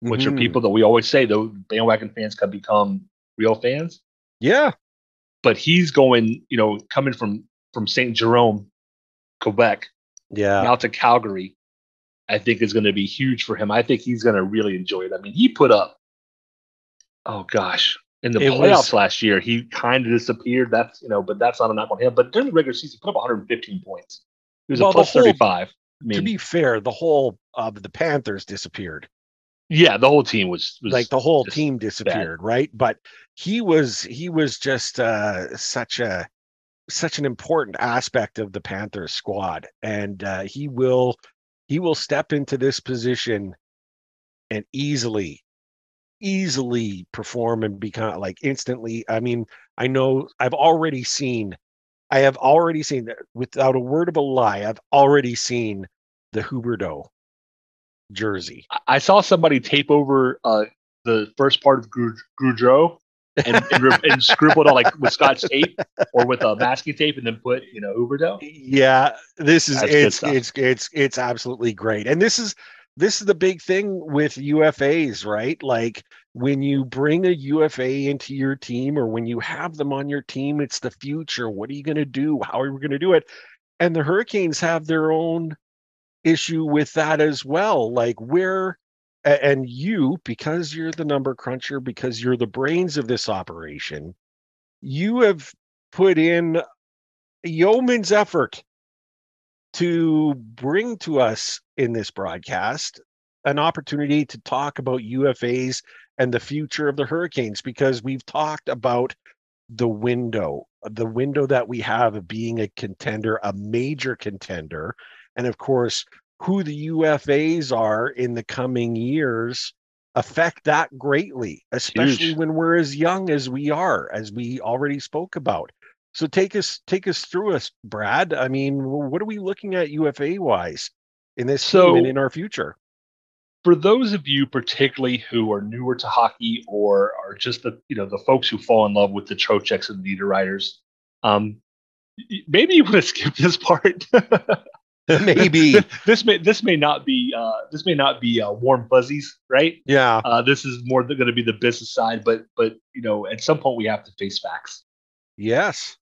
which mm-hmm. are people that we always say though bandwagon fans can become real fans. Yeah, but he's going, you know, coming from from Saint Jerome, Quebec, yeah, out to Calgary. I think is going to be huge for him. I think he's going to really enjoy it. I mean, he put up, oh gosh, in the it playoffs was, last year, he kind of disappeared. That's you know, but that's not a knock on him. But during the regular season, he put up 115 points. He was well, a plus whole, 35. I mean, to be fair, the whole of uh, the Panthers disappeared. Yeah, the whole team was, was like the whole team disappeared, bad. right? But he was he was just uh, such a such an important aspect of the Panthers squad, and uh, he will he will step into this position and easily easily perform and become like instantly. I mean i know i've already seen i have already seen that without a word of a lie i've already seen the huberdeau jersey. I saw somebody tape over uh the first part of Gaudreau and, and, and scribbled on like with scotch tape or with a masking tape and then put you know Huberdeau. Yeah, this is it's it's it's it's absolutely great, and this is this is the big thing with UFAs, right? Like when you bring a UFA into your team or when you have them on your team, it's the future. What are you going to do? How are we going to do it? And the Hurricanes have their own issue with that as well. Like where and you because you're the number cruncher because you're the brains of this operation, you have put in yeoman's effort to bring to us in this broadcast an opportunity to talk about UFAs and the future of the Hurricanes because we've talked about the window, the window that we have of being a contender, a major contender. And of course, who the UFAs are in the coming years affect that greatly, especially Huge. when we're as young as we are, as we already spoke about. So take us take us through us, Brad. I mean, what are we looking at UFA wise in this so, and in our future? For those of you, particularly who are newer to hockey or are just the you know the folks who fall in love with the Trochecks and Niederreiters, um, maybe you want to *laughs* skip this part. *laughs* *laughs* maybe this may this may not be uh, this may not be uh, warm fuzzies, right? Yeah. Uh, this is more going to be the business side, but but you know at some point we have to face facts. Yes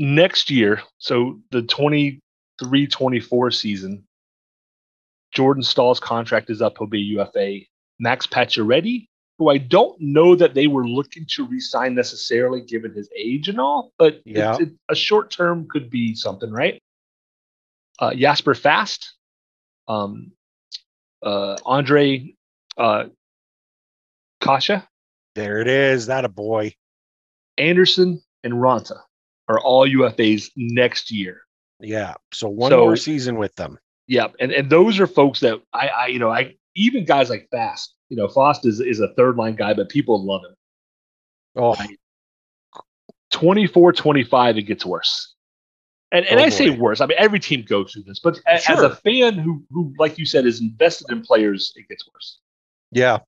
next year, so the 23 24 season, Jordan Staal's contract is up. He'll be UFA. Max Pacioretty, who I don't know that they were looking to resign necessarily given his age and all, but yeah. it, a short term could be something, right? Uh, Jesper Fast, um, uh, Andre uh, Kase. There it is. That a boy. Anderson and Raanta are all UFAs next year. Yeah. So one so, more season with them. Yeah. And and those are folks that I, I you know, I even guys like Fast, you know, Fast is, is a third line guy, but people love him. Oh, right? 24 25, it gets worse. And, and oh, I boy. say worse. I mean, every team goes through this, but sure. as a fan who, who, like you said, is invested in players, it gets worse. Yeah.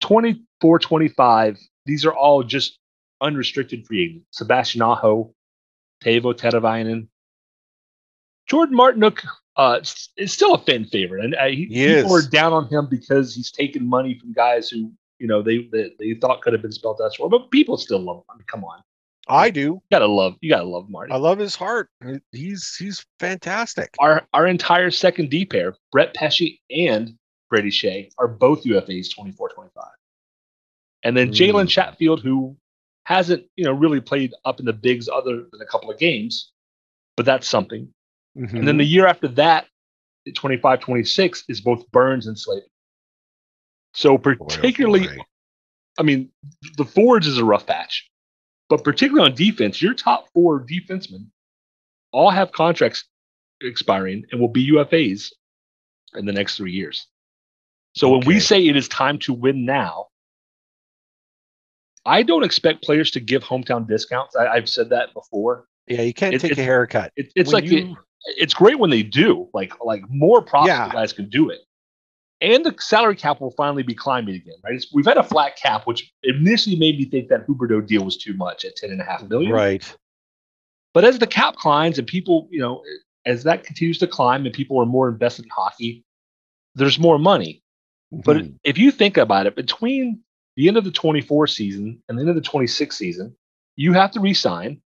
24 25, these are all just unrestricted free agents. Sebastian Aho, Teuvo Teravainen. Jordan Martinook uh, is still a fan favorite, and uh, he, he people are down on him because he's taken money from guys who you know, they they, they thought could have been spelled elsewhere, but people still love him. I mean, come on. I do. You gotta love you gotta love Marty. I love his heart. He's he's fantastic. Our our entire second D pair, Brett Pesce and Brady Skjei, are both UFAs 24 25. And then mm. Jalen Chatfield, who hasn't, you know, really played up in the bigs other than a couple of games, but that's something. Mm-hmm. And then the year after that, 25 26, is both Burns and Slavin. So particularly, boy, oh boy. I mean, the Fords is a rough patch. But particularly on defense, your top four defensemen all have contracts expiring and will be UFAs in the next three years. So okay. when we say it is time to win now, I don't expect players to give hometown discounts. I, have said that before. Yeah, you can't it, take it, a haircut. It, it's when like you... it's great when they do. Like like more props yeah. guys can do it and the salary cap will finally be climbing again, right? It's, we've had a flat cap, which initially made me think that Huberdeau deal was too much at ten and a half million. Right. But as the cap climbs and people, you know, as that continues to climb and people are more invested in hockey, there's more money. Mm-hmm. But if you think about it, between the end of the 24 season and the end of the 26 season, you have to resign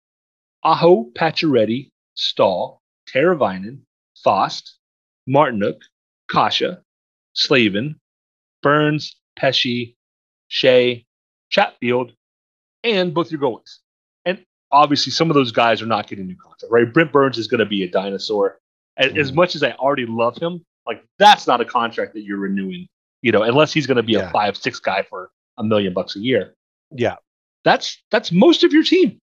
Aho, Pacioretty, Staal, Teravainen, Fast, Martinook, Kase, Slavin, Burns, Pesce, Skjei, Chatfield, and both your goalies. And obviously, some of those guys are not getting new contracts, right? Brent Burns is going to be a dinosaur. Mm. As much as I already love him, like that's not a contract that you're renewing, you know, unless he's going to be yeah. a five, six guy for a million bucks a year. Yeah. That's that's most of your team.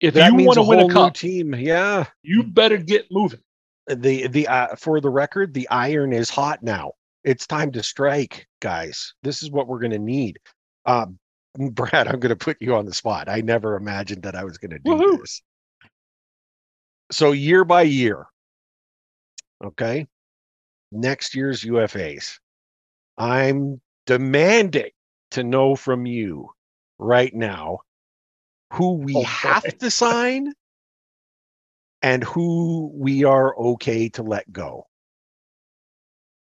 If that you want to win a cup, team, yeah, you better get moving the the uh, for the record, the iron is hot now. It's time to strike, guys. This is what we're going to need. Uh, *laughs* Brad, I'm going to put you on the spot. I never imagined that I was going to do Woo-hoo. this. So year by year, okay, next year's UFAs. I'm demanding to know from you right now who we *laughs* oh, have to sign and who we are okay to let go.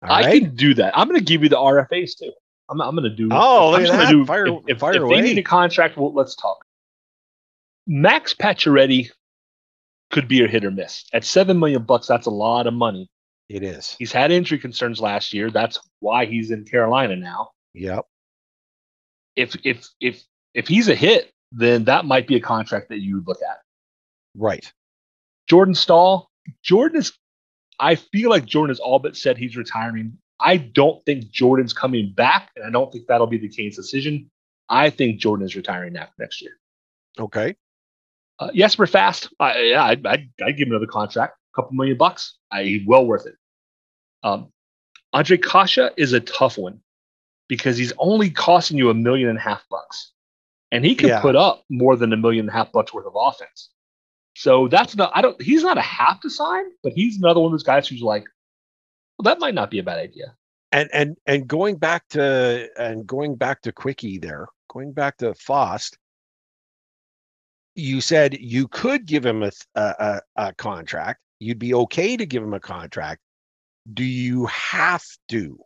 All I right? can do that. I'm going to give you the RFAs too. I'm, I'm going to do. Oh, I'm just going to do. Fire, if, fire if, away. they need a contract, well, let's talk. Max Pacioretty could be a hit or miss. At seven million bucks, that's a lot of money. It is. He's had injury concerns last year. That's why he's in Carolina now. Yep. If if if if he's a hit, then that might be a contract that you would look at. Right. Jordan Staal, Jordan is, I feel like Jordan has all but said he's retiring. I don't think Jordan's coming back, and I don't think that'll be the Canes' decision. I think Jordan is retiring after next year. Okay. Uh, Jesper Fast, I, yeah, I'd, I'd, I'd, give him another contract, a couple million bucks. I well worth it. Um, Ondrej Kase is a tough one because he's only costing you a million and a half bucks, and he can yeah. put up more than a million and a half bucks worth of offense. So that's not I don't he's not a have to sign, but he's another one of those guys who's like, well, that might not be a bad idea. And and and going back to and going back to Quickie there, going back to Fost, you said you could give him a, a, a contract. You'd be okay to give him a contract. Do you have to?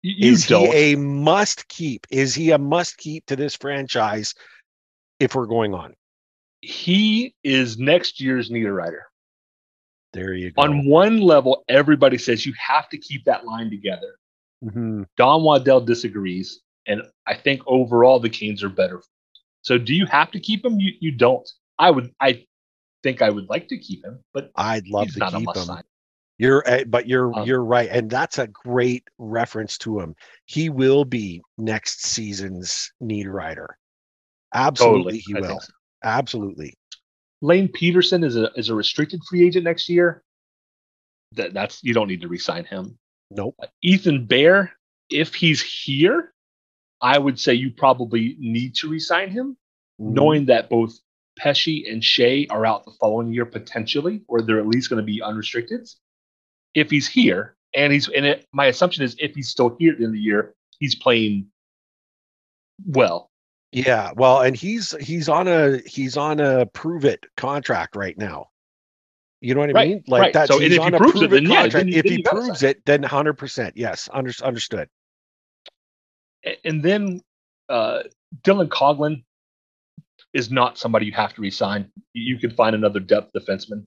You is don't. he a must keep? Is he a must keep to this franchise if we're going on? He is next year's Niederreiter. There you go. On one level, everybody says you have to keep that line together. Mm-hmm. Don Waddell disagrees, and I think overall the Canes are better. So, do you have to keep him? You you don't. I would. I think I would like to keep him, but I'd love to keep him. Sign. You're, eh, but you're um, you're right, and that's a great reference to him. He will be next season's Niederreiter. Absolutely, totally, he will. So. Absolutely. Lane Pederson is a is a restricted free agent next year. That that's you don't need to resign him. Nope. Uh, Ethan Bear, if he's here, I would say you probably need to resign him, mm. knowing that both Pesce and Skjei are out the following year potentially, or they're at least going to be unrestricted. If he's here, and he's and it, my assumption is if he's still here at the end of the year, he's playing well. Yeah, well, and he's he's on a he's on a prove it contract right now. You know what I right, mean? Like right. that. So, he's on he a prove it, then, yeah, then, if then he proves it, then hundred percent, yes, under, understood. And then uh, Dylan Coghlan is not somebody you have to resign. You can find another depth defenseman.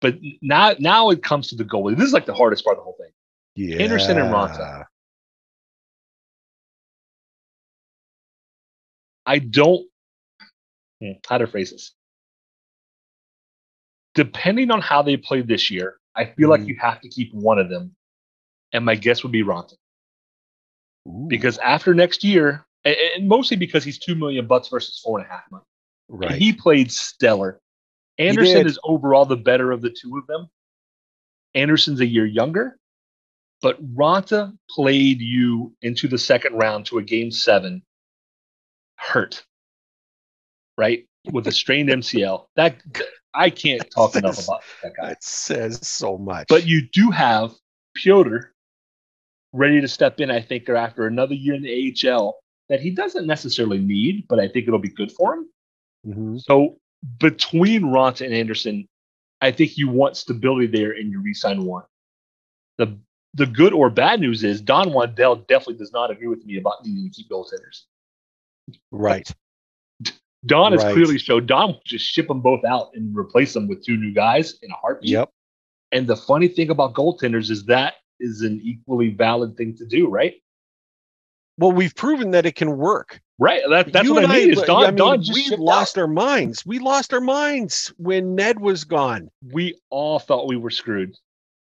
But now, now it comes to the goalie. This is like the hardest part of the whole thing. Yeah. Anderson and Raanta. I don't. Hmm, how to phrase this? Depending on how they play this year, I feel mm-hmm. like you have to keep one of them, and my guess would be Raanta. Because after next year, and, and, mostly because he's two million bucks versus four and a half. Right. And he played stellar. Anderson is overall the better of the two of them. Anderson's a year younger, but Raanta played you into the second round to a game seven hurt, right? With a strained MCL. That I can't talk says, enough about that guy. It says so much. But you do have Piotr ready to step in, I think, or after another year in the AHL that he doesn't necessarily need, but I think it'll be good for him. Mm-hmm. So between Raanta and Anderson, I think you want stability there and you resign one. The the good or bad news is Don Waddell definitely does not agree with me about needing to keep goaltenders. Right. Don has right. clearly showed Don will just ship them both out and replace them with two new guys in a heartbeat. Yep. And the funny thing about goaltenders is that is an equally valid thing to do, right? Well, we've proven that it can work. Right. That, that's you what I mean. I, is Don, I mean, Don we lost out. our minds. We lost our minds when Ned was gone. We all thought we were screwed.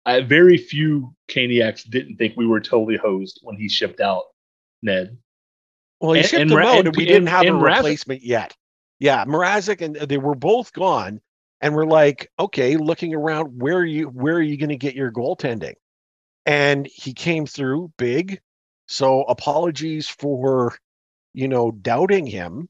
Uh, very few Caniacs didn't think we were totally hosed when he shipped out Ned. Well, he and, shipped and, them out, and, and we didn't have a replacement yet. Yeah, Mrazek and uh, they were both gone, and we're like, okay, looking around, where are you? Where are you going to get your goaltending? And he came through big. So apologies for, you know, doubting him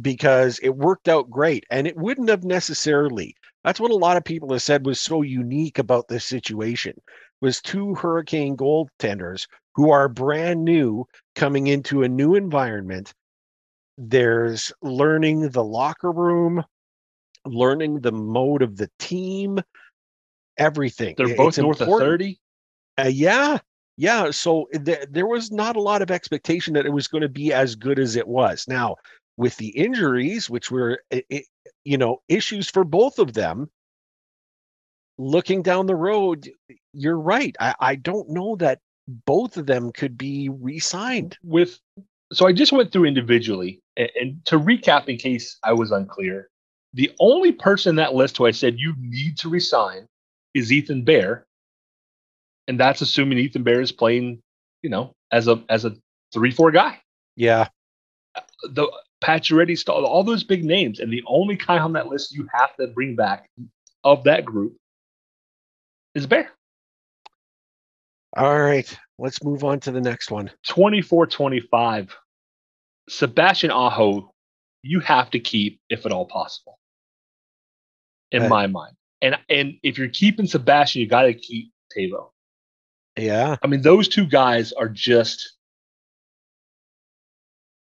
because it worked out great, and it wouldn't have necessarily. That's what a lot of people have said was so unique about this situation was two hurricane goaltenders who are brand new coming into a new environment. There's learning the locker room, learning the mode of the team, everything. They're both it's north important. of 30. Uh, yeah. Yeah. So eh, th- there was not a lot of expectation that it was going to be as good as it was. Now, with the injuries, which were, eh, eh, you know, issues for both of them, looking down the road, you're right. I, I don't know that both of them could be re-signed. With so i just went through individually and, and, to recap in case i was unclear the only person in that list who i said you need to resign is ethan bear. And that's assuming ethan bear is playing you know as a as a three four guy. Yeah. Uh, the Pacioretty, all those big names, and the only guy on that list you have to bring back of that group is Bear. All right, let's move on to the next one. 24 25. Sebastian Aho, you have to keep if at all possible, in my mind. And and if you're keeping Sebastian, you got to keep Teuvo. Yeah. I mean, those two guys are just,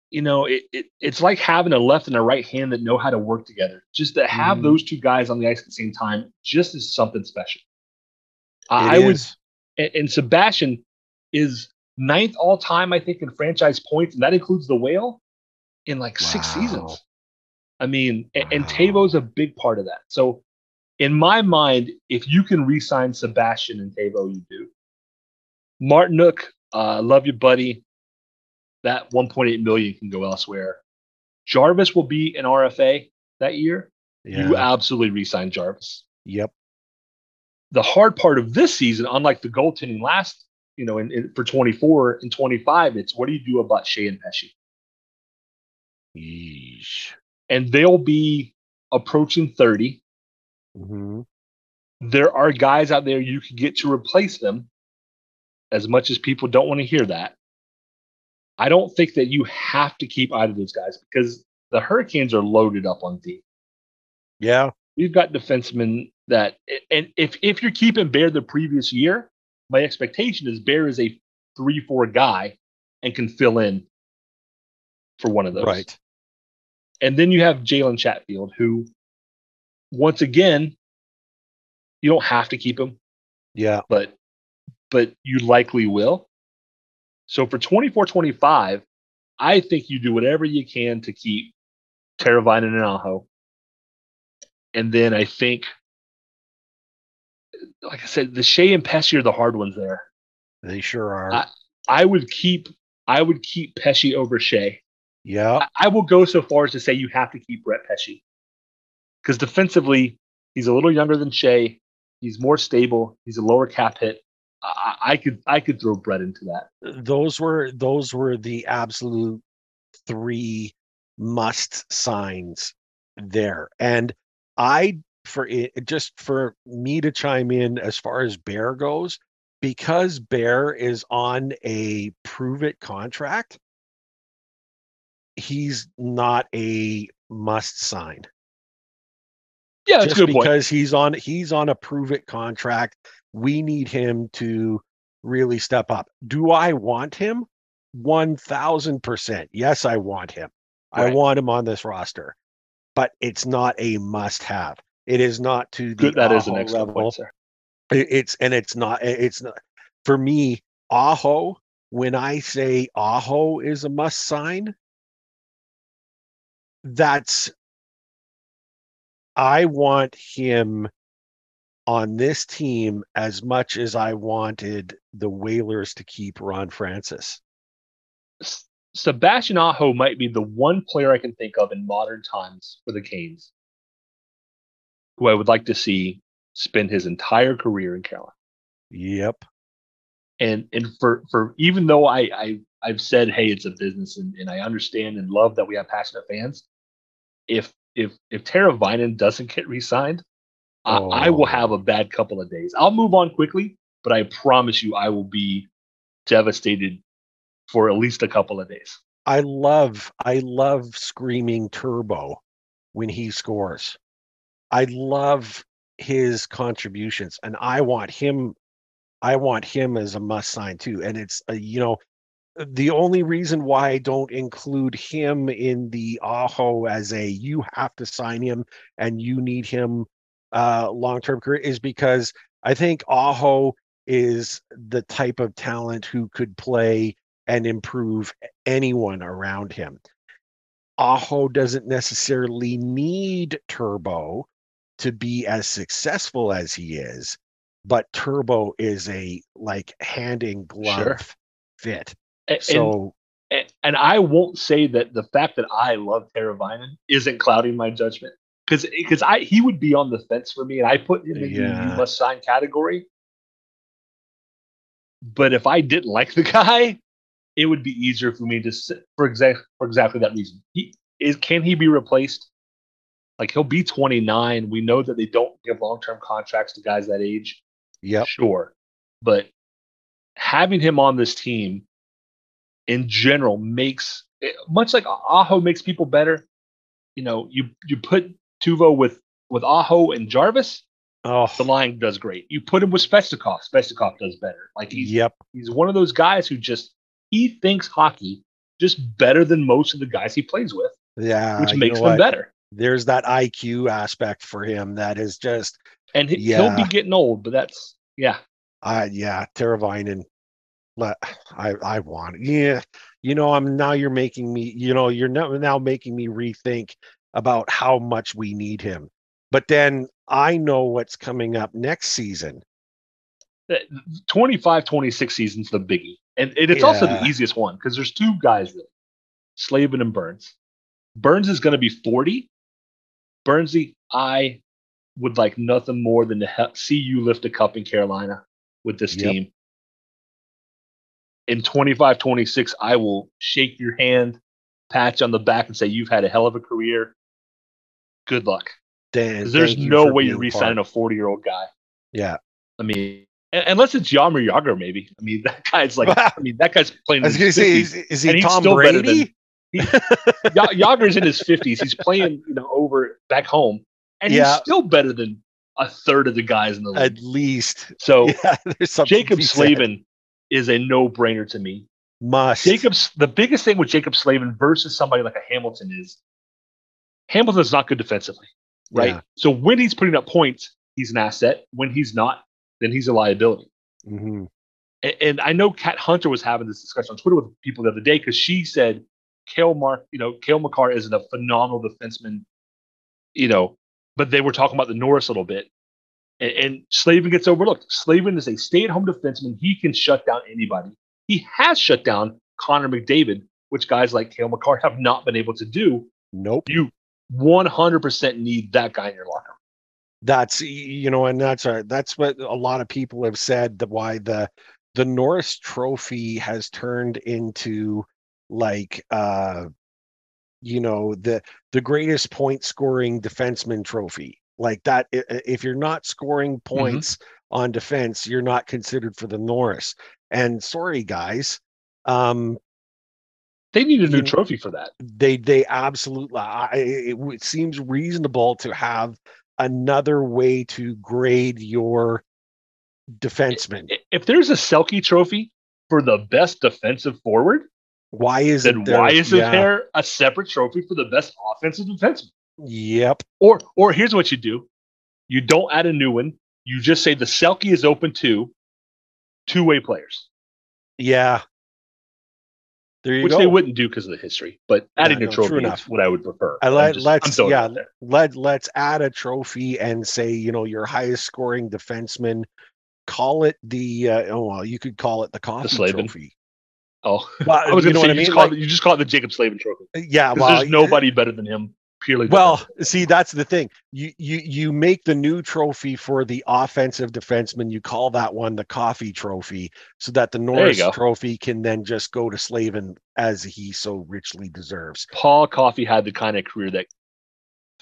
you know, it, it it's like having a left and a right hand that know how to work together. Just to have mm. those two guys on the ice at the same time just is something special. I is. would and, and Sebastian is ninth all time, I think, in franchise points, and that includes the whale in like wow. six seasons. I mean, wow. and, and Teuvo's a big part of that. So, in my mind, if you can re-sign Sebastian and Teuvo, you do. Martinook, uh, love you, buddy. That 1.8 million can go elsewhere. Jarvis will be an RFA that year. Yeah. You absolutely re-sign Jarvis. Yep the hard part of this season, unlike the goaltending last, you know, in, in, for 24 and 25, it's what do you do about Skjei and Pesce? Yeesh. And they'll be approaching 30. Mm-hmm. There are guys out there you can get to replace them, as much as people don't want to hear that. I don't think that you have to keep either of those guys because the Hurricanes are loaded up on D. Yeah. We've got defensemen that and if if you're keeping Bear the previous year, my expectation is Bear is a three four guy and can fill in for one of those. Right. And then you have Jalen Chatfield, who once again, you don't have to keep him. Yeah. But but you likely will. So for 24 25, I think you do whatever you can to keep Teravainen and Aho. And then I think, like I said, the Skjei and Pesce are the hard ones there. They sure are. I, I would keep I would keep Pesce over Skjei. Yeah. I, I, will go so far as to say you have to keep Brett Pesce. Because defensively, he's a little younger than Skjei. He's more stable. He's a lower cap hit. I, I could I could throw Brett into that. Those were those were the absolute three must signs there. And I for it just for me to chime in as far as Bear goes, because Bear is on a prove it contract, he's not a must sign. Yeah, that's just because point. he's on he's on a prove it contract. We need him to really step up. Do I want him? One thousand percent. Yes, I want him. Right. I want him on this roster, but it's not a must have. It is not to the Good, that is an excellent level. Point, sir. It's and it's not. It's not for me. Aho. When I say Aho is a must sign, that's I want him on this team as much as I wanted the Whalers to keep Ron Francis. Sebastian Aho might be the one player I can think of in modern times for the Canes who I would like to see spend his entire career in Carolina. Yep. And and for for even though I, I I've said, hey, it's a business and, and I understand and love that we have passionate fans. If if if Teravainen doesn't get re-signed, oh. I, I will oh. have a bad couple of days. I'll move on quickly, but I promise you I will be devastated for at least a couple of days. I love I love screaming turbo when he scores. I love his contributions and I want him I want him as a must sign too. And it's uh, you know the only reason why I don't include him in the Aho as a you have to sign him and you need him uh long term career is because I think Aho is the type of talent who could play and improve anyone around him. Aho doesn't necessarily need Turbo to be as successful as he is, but Turbo is a like hand in glove sure. fit. And, so and, and, I won't say that the fact that I love Teravainen isn't clouding my judgment because because I he would be on the fence for me, and I put him in yeah. the you must sign category. But if I didn't like the *laughs* guy, it would be easier for me to sit for exact for exactly that reason. He is can he be replaced? Like he'll be 29. We know that they don't give long term contracts to guys that age. Yeah, sure, but having him on this team in general makes eh, much like Aho makes people better. You know, you you put Teuvo with with Aho and Jarvis, oh. the line does great. You put him with Svechnikov, Svechnikov does better. Like he's yep. he's one of those guys who just he thinks hockey just better than most of the guys he plays with. Yeah, which makes them what? better. There's that IQ aspect for him that is just, and he, yeah. he'll be getting old, but that's yeah. Uh, yeah, Teravainen. Let I I want yeah. You know, I'm now you're making me. You know, you're now now making me rethink about how much we need him. But then I know what's coming up next season. 25 26 season's the biggie. And, and it's yeah. also the easiest one because there's two guys really Slavin and Burns. Burns is going to be 40. Burnsy, I would like nothing more than to help, see you lift a cup in Carolina with this yep. team. In 25 26, I will shake your hand, pat you on the back, and say, You've had a hell of a career. Good luck. Dan, there's no way you're re signing a 40 year old guy. Yeah. I mean, unless it's Jaromir Jagr, maybe. I mean, *laughs* that guy's like, *laughs* I mean, that guy's playing. I was going to say, is, is he Tom Brady? Than, he, Jagr's in his fifties. He's playing, you know, over back home, and yeah. he's still better than a third of the guys in the league. At least. So *laughs* yeah, Jaccob Slavin is a no-brainer to me. Must. Jaccob's the biggest thing with Jaccob Slavin versus somebody like a Hamilton is Hamilton's not good defensively, right? Yeah. So when he's putting up points, he's an asset. When he's not, then he's a liability. Mm-hmm. And, and I know Kat Hunter was having this discussion on Twitter with people the other day because she said Cale Mark, you know, Cale Makar is a phenomenal defenseman, you know, but they were talking about the Norris a little bit. And, and Slavin gets overlooked. Slavin is a stay-at-home defenseman. He can shut down anybody. He has shut down Connor McDavid, which guys like Cale Makar have not been able to do. Nope. You 100% need that guy in your locker. That's you know, and that's a, that's what a lot of people have said that why the the Norris Trophy has turned into like uh you know the the greatest point scoring defenseman trophy like that if you're not scoring mm-hmm. points mm-hmm. on defense you're not considered for the norris and sorry guys um they need a new trophy for that they they absolutely I, it, it seems reasonable to have another way to grade your defenseman if there's a selke trophy for the best defensive forward why is then there, why isn't yeah. there a separate trophy for the best offensive defenseman? Yep. Or or here's what you do: you don't add a new one. You just say the Selke is open to two way players. Yeah. There you Which go. they wouldn't do because of the history, but adding yeah, no, a trophy is what I would prefer. I let, just, let's yeah let let's add a trophy and say you know your highest scoring defenseman. Call it the uh, oh well you could call it the Coffey the trophy. Oh, well, *laughs* I was going to say you, I mean? just like, it, you just call it the Jaccob Slavin Trophy. Uh, yeah, well, there's nobody better than him. Purely. Well, see, that's the thing. You you you make the new trophy for the offensive defenseman. You call that one the Coffey Trophy, so that the Norris Trophy can then just go to Slavin as he so richly deserves. Paul Coffey had the kind of career that,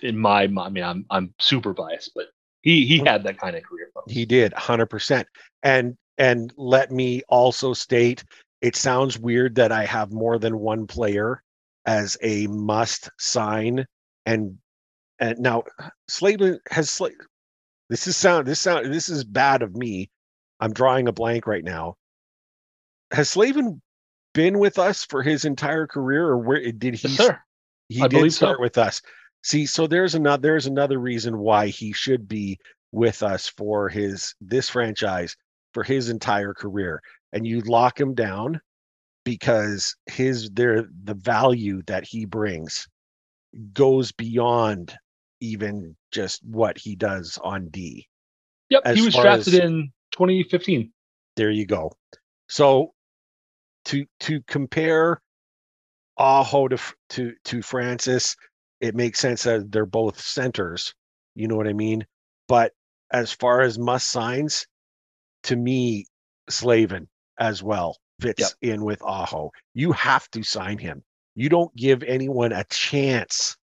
in my, I mean, I'm I'm super biased, but he he had that kind of career. He did, hundred percent. And and let me also state it sounds weird that I have more than one player as a must sign and and now Slavin has this is sound this sound this is bad of me. I'm drawing a blank right now. Has Slavin been with us for his entire career or where did he yes, he I did start so. with us. See, so there's another there's another reason why he should be with us for his this franchise for his entire career and you lock him down because his there the value that he brings goes beyond even just what he does on D. Yep, as he was drafted as, in 2015. There you go. So to to compare Aho to to to Francis, it makes sense that they're both centers. You know what I mean? But as far as must signs, to me, Slavin as well fits yep. in with Aho. You have to sign him. You don't give anyone a chance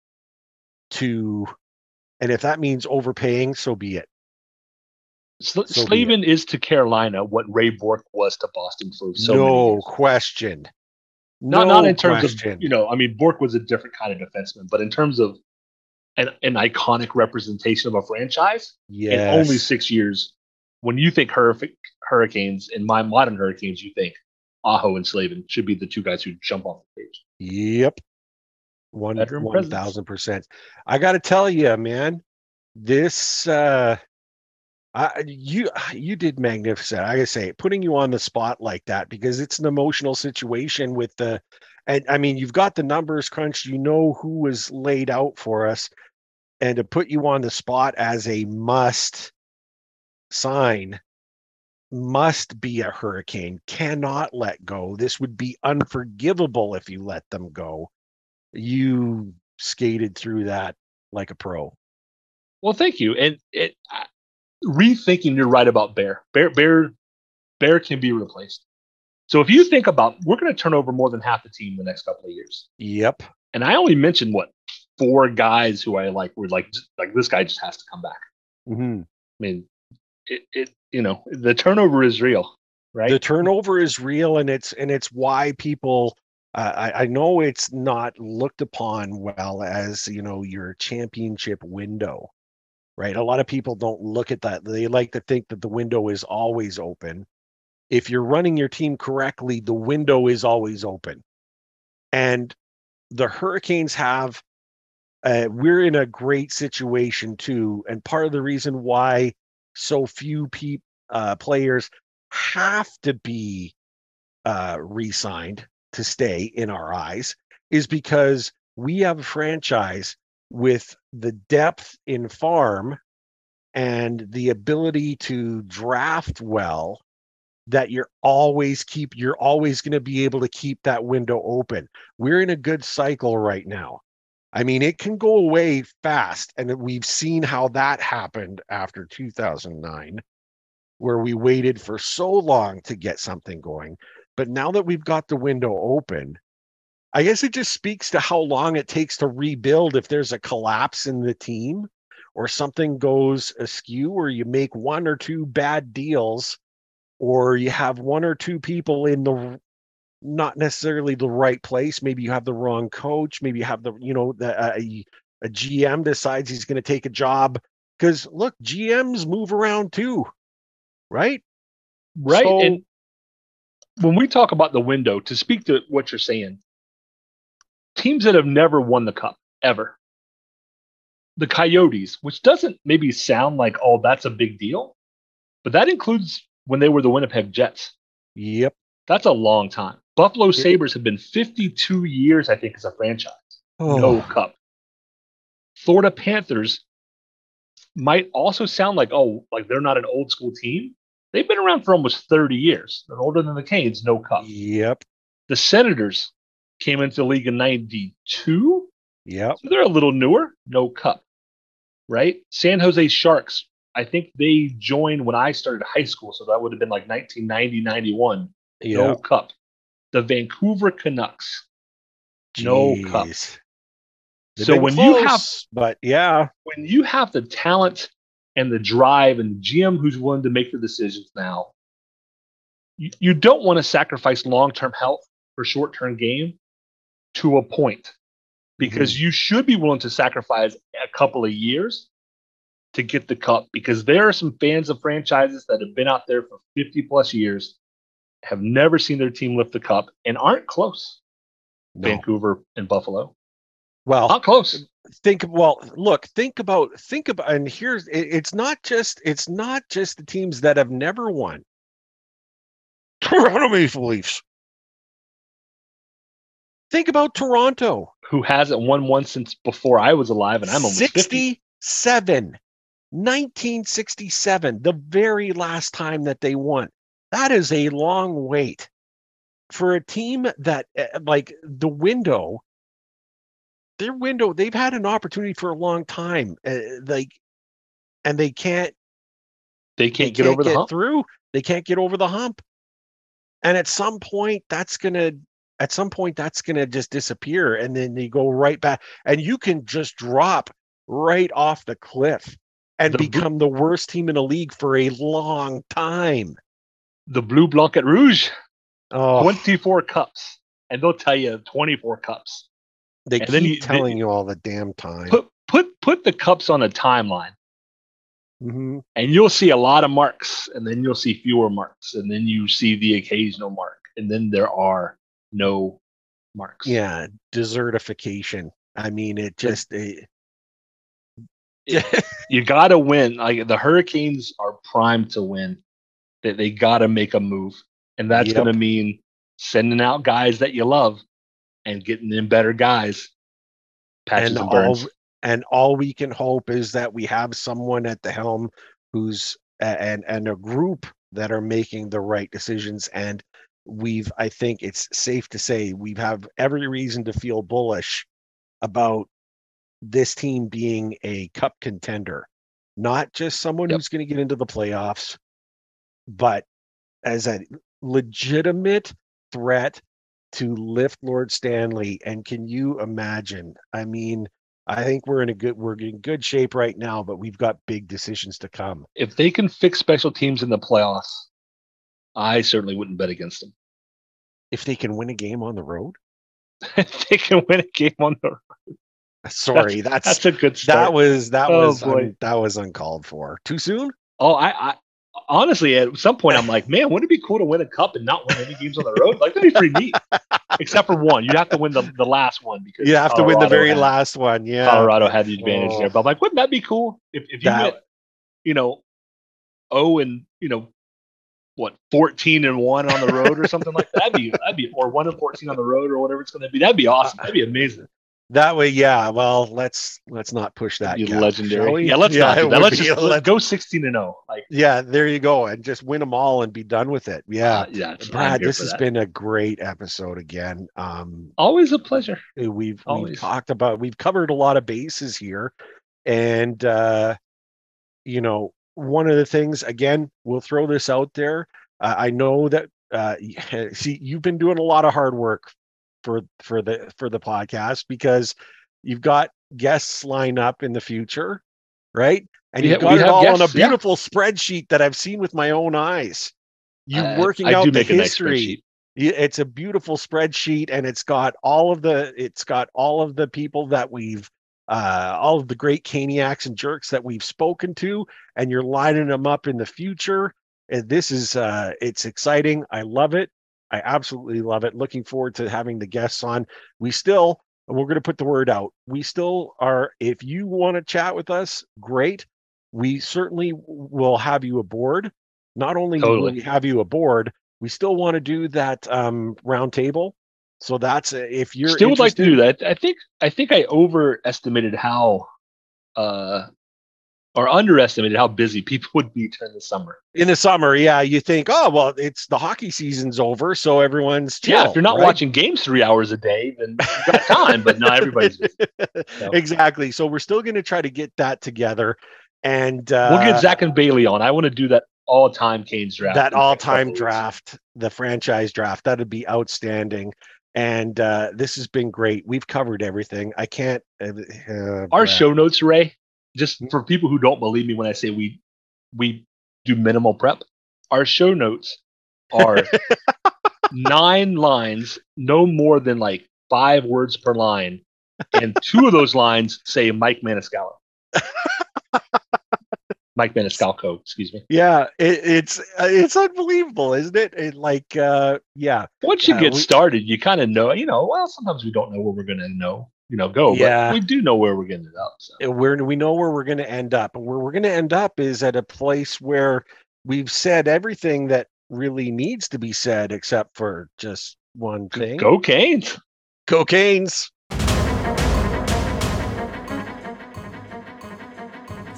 to, and if that means overpaying, so be it. so Slavin be it. is to Carolina what Ray Bourque was to Boston for so no question. Not no not in terms question. of you know, I mean Bork was a different kind of defenseman, but in terms of an, an iconic representation of a franchise yes. in only six years, when you think Hurricanes in my modern Hurricanes, you think Aho and Slavin should be the two guys who jump off the page. Yep. One one thousand percent. I gotta tell you, man, this uh I, you you did magnificent. I gotta say, putting you on the spot like that because it's an emotional situation with the, and I mean, you've got the numbers crunched. You know who was laid out for us, and to put you on the spot as a must sign must be a hurricane, cannot let go. This would be unforgivable if you let them go. You skated through that like a pro. Well, thank you. And it, uh, rethinking, you're right about Bear. Bear, Bear, Bear can be replaced. So if you think about, we're going to turn over more than half the team the next couple of years. Yep. And I only mentioned what four guys who I like were like, like this guy just has to come back. Mm-hmm. I mean, it, it you know the turnover is real right? The turnover is real and it's and it's why people uh, I, I know it's not looked upon well as you know your championship window right? A lot of people don't look at that. They like to think that the window is always open. If you're running your team correctly the window is always open. And the hurricanes have uh, we're in a great situation too and part of the reason why so few pe- uh, players have to be uh, re-signed to stay in our eyes is because we have a franchise with the depth in farm and the ability to draft well that you're always keep you're always going to be able to keep that window open. We're in a good cycle right now. I mean, it can go away fast and we've seen how that happened after 2009 where we waited for so long to get something going. But now that we've got the window open, I guess it just speaks to how long it takes to rebuild if there's a collapse in the team or something goes askew or you make one or two bad deals or you have one or two people in the not necessarily the right place maybe you have the wrong coach maybe you have the you know the uh, a, a gm decides he's going to take a job because look gms move around too right right so, and when we talk about the window to speak to what you're saying teams that have never won the cup ever the coyotes which doesn't maybe sound like oh that's a big deal but that includes when they were the Winnipeg Jets. Yep. That's a long time. Buffalo Sabres have been 52 years, I think, as a franchise. Oh. No cup. Florida Panthers might also sound like, oh, like they're not an old school team. They've been around for almost 30 years. They're older than the Canes, no cup. Yep. The Senators came into the league in 92. Yep. So they're a little newer, no cup. Right? San Jose Sharks I think they joined when I started high school, so that would have been like 1990, 91. Yeah. No cup. The Vancouver Canucks, Jeez. no cup. They've so when close, you have, but yeah, when you have the talent and the drive and the GM who's willing to make the decisions now, you, you don't want to sacrifice long-term health for short-term gain to a point because mm-hmm. you should be willing to sacrifice a couple of years to get the cup because there are some fans of franchises that have been out there for 50 plus years, have never seen their team lift the cup, and aren't close. No. Vancouver and Buffalo. Well, not close. Think well. Look, think about think about, and here's it, it's not just it's not just the teams that have never won. Toronto Maple Leafs. Think about Toronto, who hasn't won one since before I was alive, and I'm almost 67 50. 1967, the very last time that they won. That is a long wait for a team that, eh, like the window, their window, they've had an opportunity for a long time. Uh, like, and they can't, they can't, they get can't over the hump. through. They can't get over the hump. And at some point, that's gonna, at some point, that's gonna just disappear, and then they go right back, and you can just drop right off the cliff and the become the worst team in the league for a long time. The Bleu Blanc Rouge, oh. 24 cups. And they'll tell you 24 cups. They and keep you, telling they, you all the damn time. Put put put the cups on a timeline. Mm-hmm. And you'll see a lot of marks, and then you'll see fewer marks, and then you see the occasional mark, and then there are no marks. Yeah, desertification. I mean, it just it, you got to win. Like the Hurricanes are primed to win. That they, got to make a move, and that's yep. going to mean sending out guys that you love and getting in better guys. Patches and, and all and all we can hope is that we have someone at the helm who's and and a group that are making the right decisions and we've i think it's safe to say we have every reason to feel bullish about this team being a cup contender, not just someone yep. who's going to get into the playoffs, but as a legitimate threat to lift Lord Stanley. And can you imagine? I mean, I think we're in a good we're in good shape right now, but we've got big decisions to come. If they can fix special teams in the playoffs, I certainly wouldn't bet against them. If they can win a game on the road, *laughs* if they can win a game on the uh, *laughs* road. Sorry, that's, that's, that's a good start. That was that oh, was un, that was uncalled for. Too soon? Oh, I, I honestly at some point I'm like, *laughs* man, wouldn't it be cool to win a cup and not win any games on the road? Like that'd be pretty neat. *laughs* Except for one, you have to win the, the last one because you have Colorado to win the very had, last one. Yeah, Colorado had the advantage oh. there. But I'm like, wouldn't that be cool if if you that, went, you know, oh and you know, what 14 and one on the road or something like that. That'd be that'd be or one and 14 on the road or whatever it's going to be. That'd be awesome. That'd be amazing. That way, yeah. Well, let's let's not push that. Cap, legendary. Yeah, let's yeah, not. That. Let's just let's go 16 and 0. Like yeah, there you go, and just win them all and be done with it. Yeah, uh, yeah. Brad, this has that. been a great episode again. Um, always a pleasure. We've always. we've talked about we've covered a lot of bases here, and uh, you know, one of the things again, we'll throw this out there. Uh, I know that uh, *laughs* see you've been doing a lot of hard work for for the for the podcast because you've got guests line up in the future, right? And you've got it all guests, on a beautiful yeah. spreadsheet that I've seen with my own eyes. You uh, working I out the history. It's a beautiful spreadsheet, and it's got all of the it's got all of the people that we've uh, all of the great caniacs and jerks that we've spoken to, and you're lining them up in the future. And this is uh, it's exciting. I love it. I absolutely love it. Looking forward to having the guests on. We still, we're going to put the word out. We still are, if you want to chat with us, great. We certainly will have you aboard. Not only totally. will we have you aboard, we still want to do that um, roundtable. So that's if you're still would like to do that. I think I think I overestimated how uh, or underestimated how busy people would be during the summer. In the summer, yeah, you think, oh well, it's the hockey season's over, so everyone's chill, yeah. If you're not right? watching games three hours a day, then you've got time, but not everybody's so. *laughs* exactly. So we're still going to try to get that together, and uh, we'll get Zach and Bailey on. I want to do that all-time Canes draft. That all-time draft, the franchise draft, that'd be outstanding. And uh, this has been great. We've covered everything. I can't. Uh, uh Our show notes, Ray, just for people who don't believe me when I say we we do minimal prep, our show notes are *laughs* nine lines, no more than like five words per line, and two of those lines say Mike Maniscalco. *laughs* Mike Maniscalco, excuse me. Yeah, it, it's it's unbelievable, isn't it? it like, uh, yeah. Once you uh, get we, started, you kind of know. You know, well, sometimes we don't know what we're going to know you know go yeah. but we do know where we're going to end up so. we're we know where we're going to end up and where we're going to end up is at a place where we've said everything that really needs to be said except for just one thing cocaine cocaine's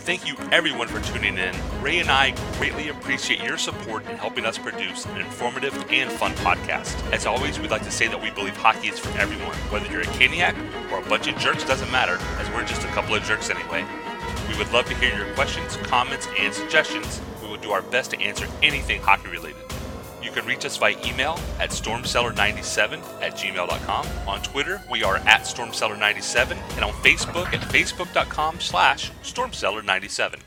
Thank you everyone for tuning in. Ray and I greatly appreciate your support in helping us produce an informative and fun podcast. As always, we'd like to say that we believe hockey is for everyone. Whether you're a Caniac or a bunch of jerks doesn't matter, as we're just a couple of jerks anyway. We would love to hear your questions, comments, and suggestions. We will do our best to answer anything hockey related. You can reach us via email at stormcellar97 at gmail.com. On Twitter, we are at stormcellar97, and on Facebook at facebook.com slash stormcellar97.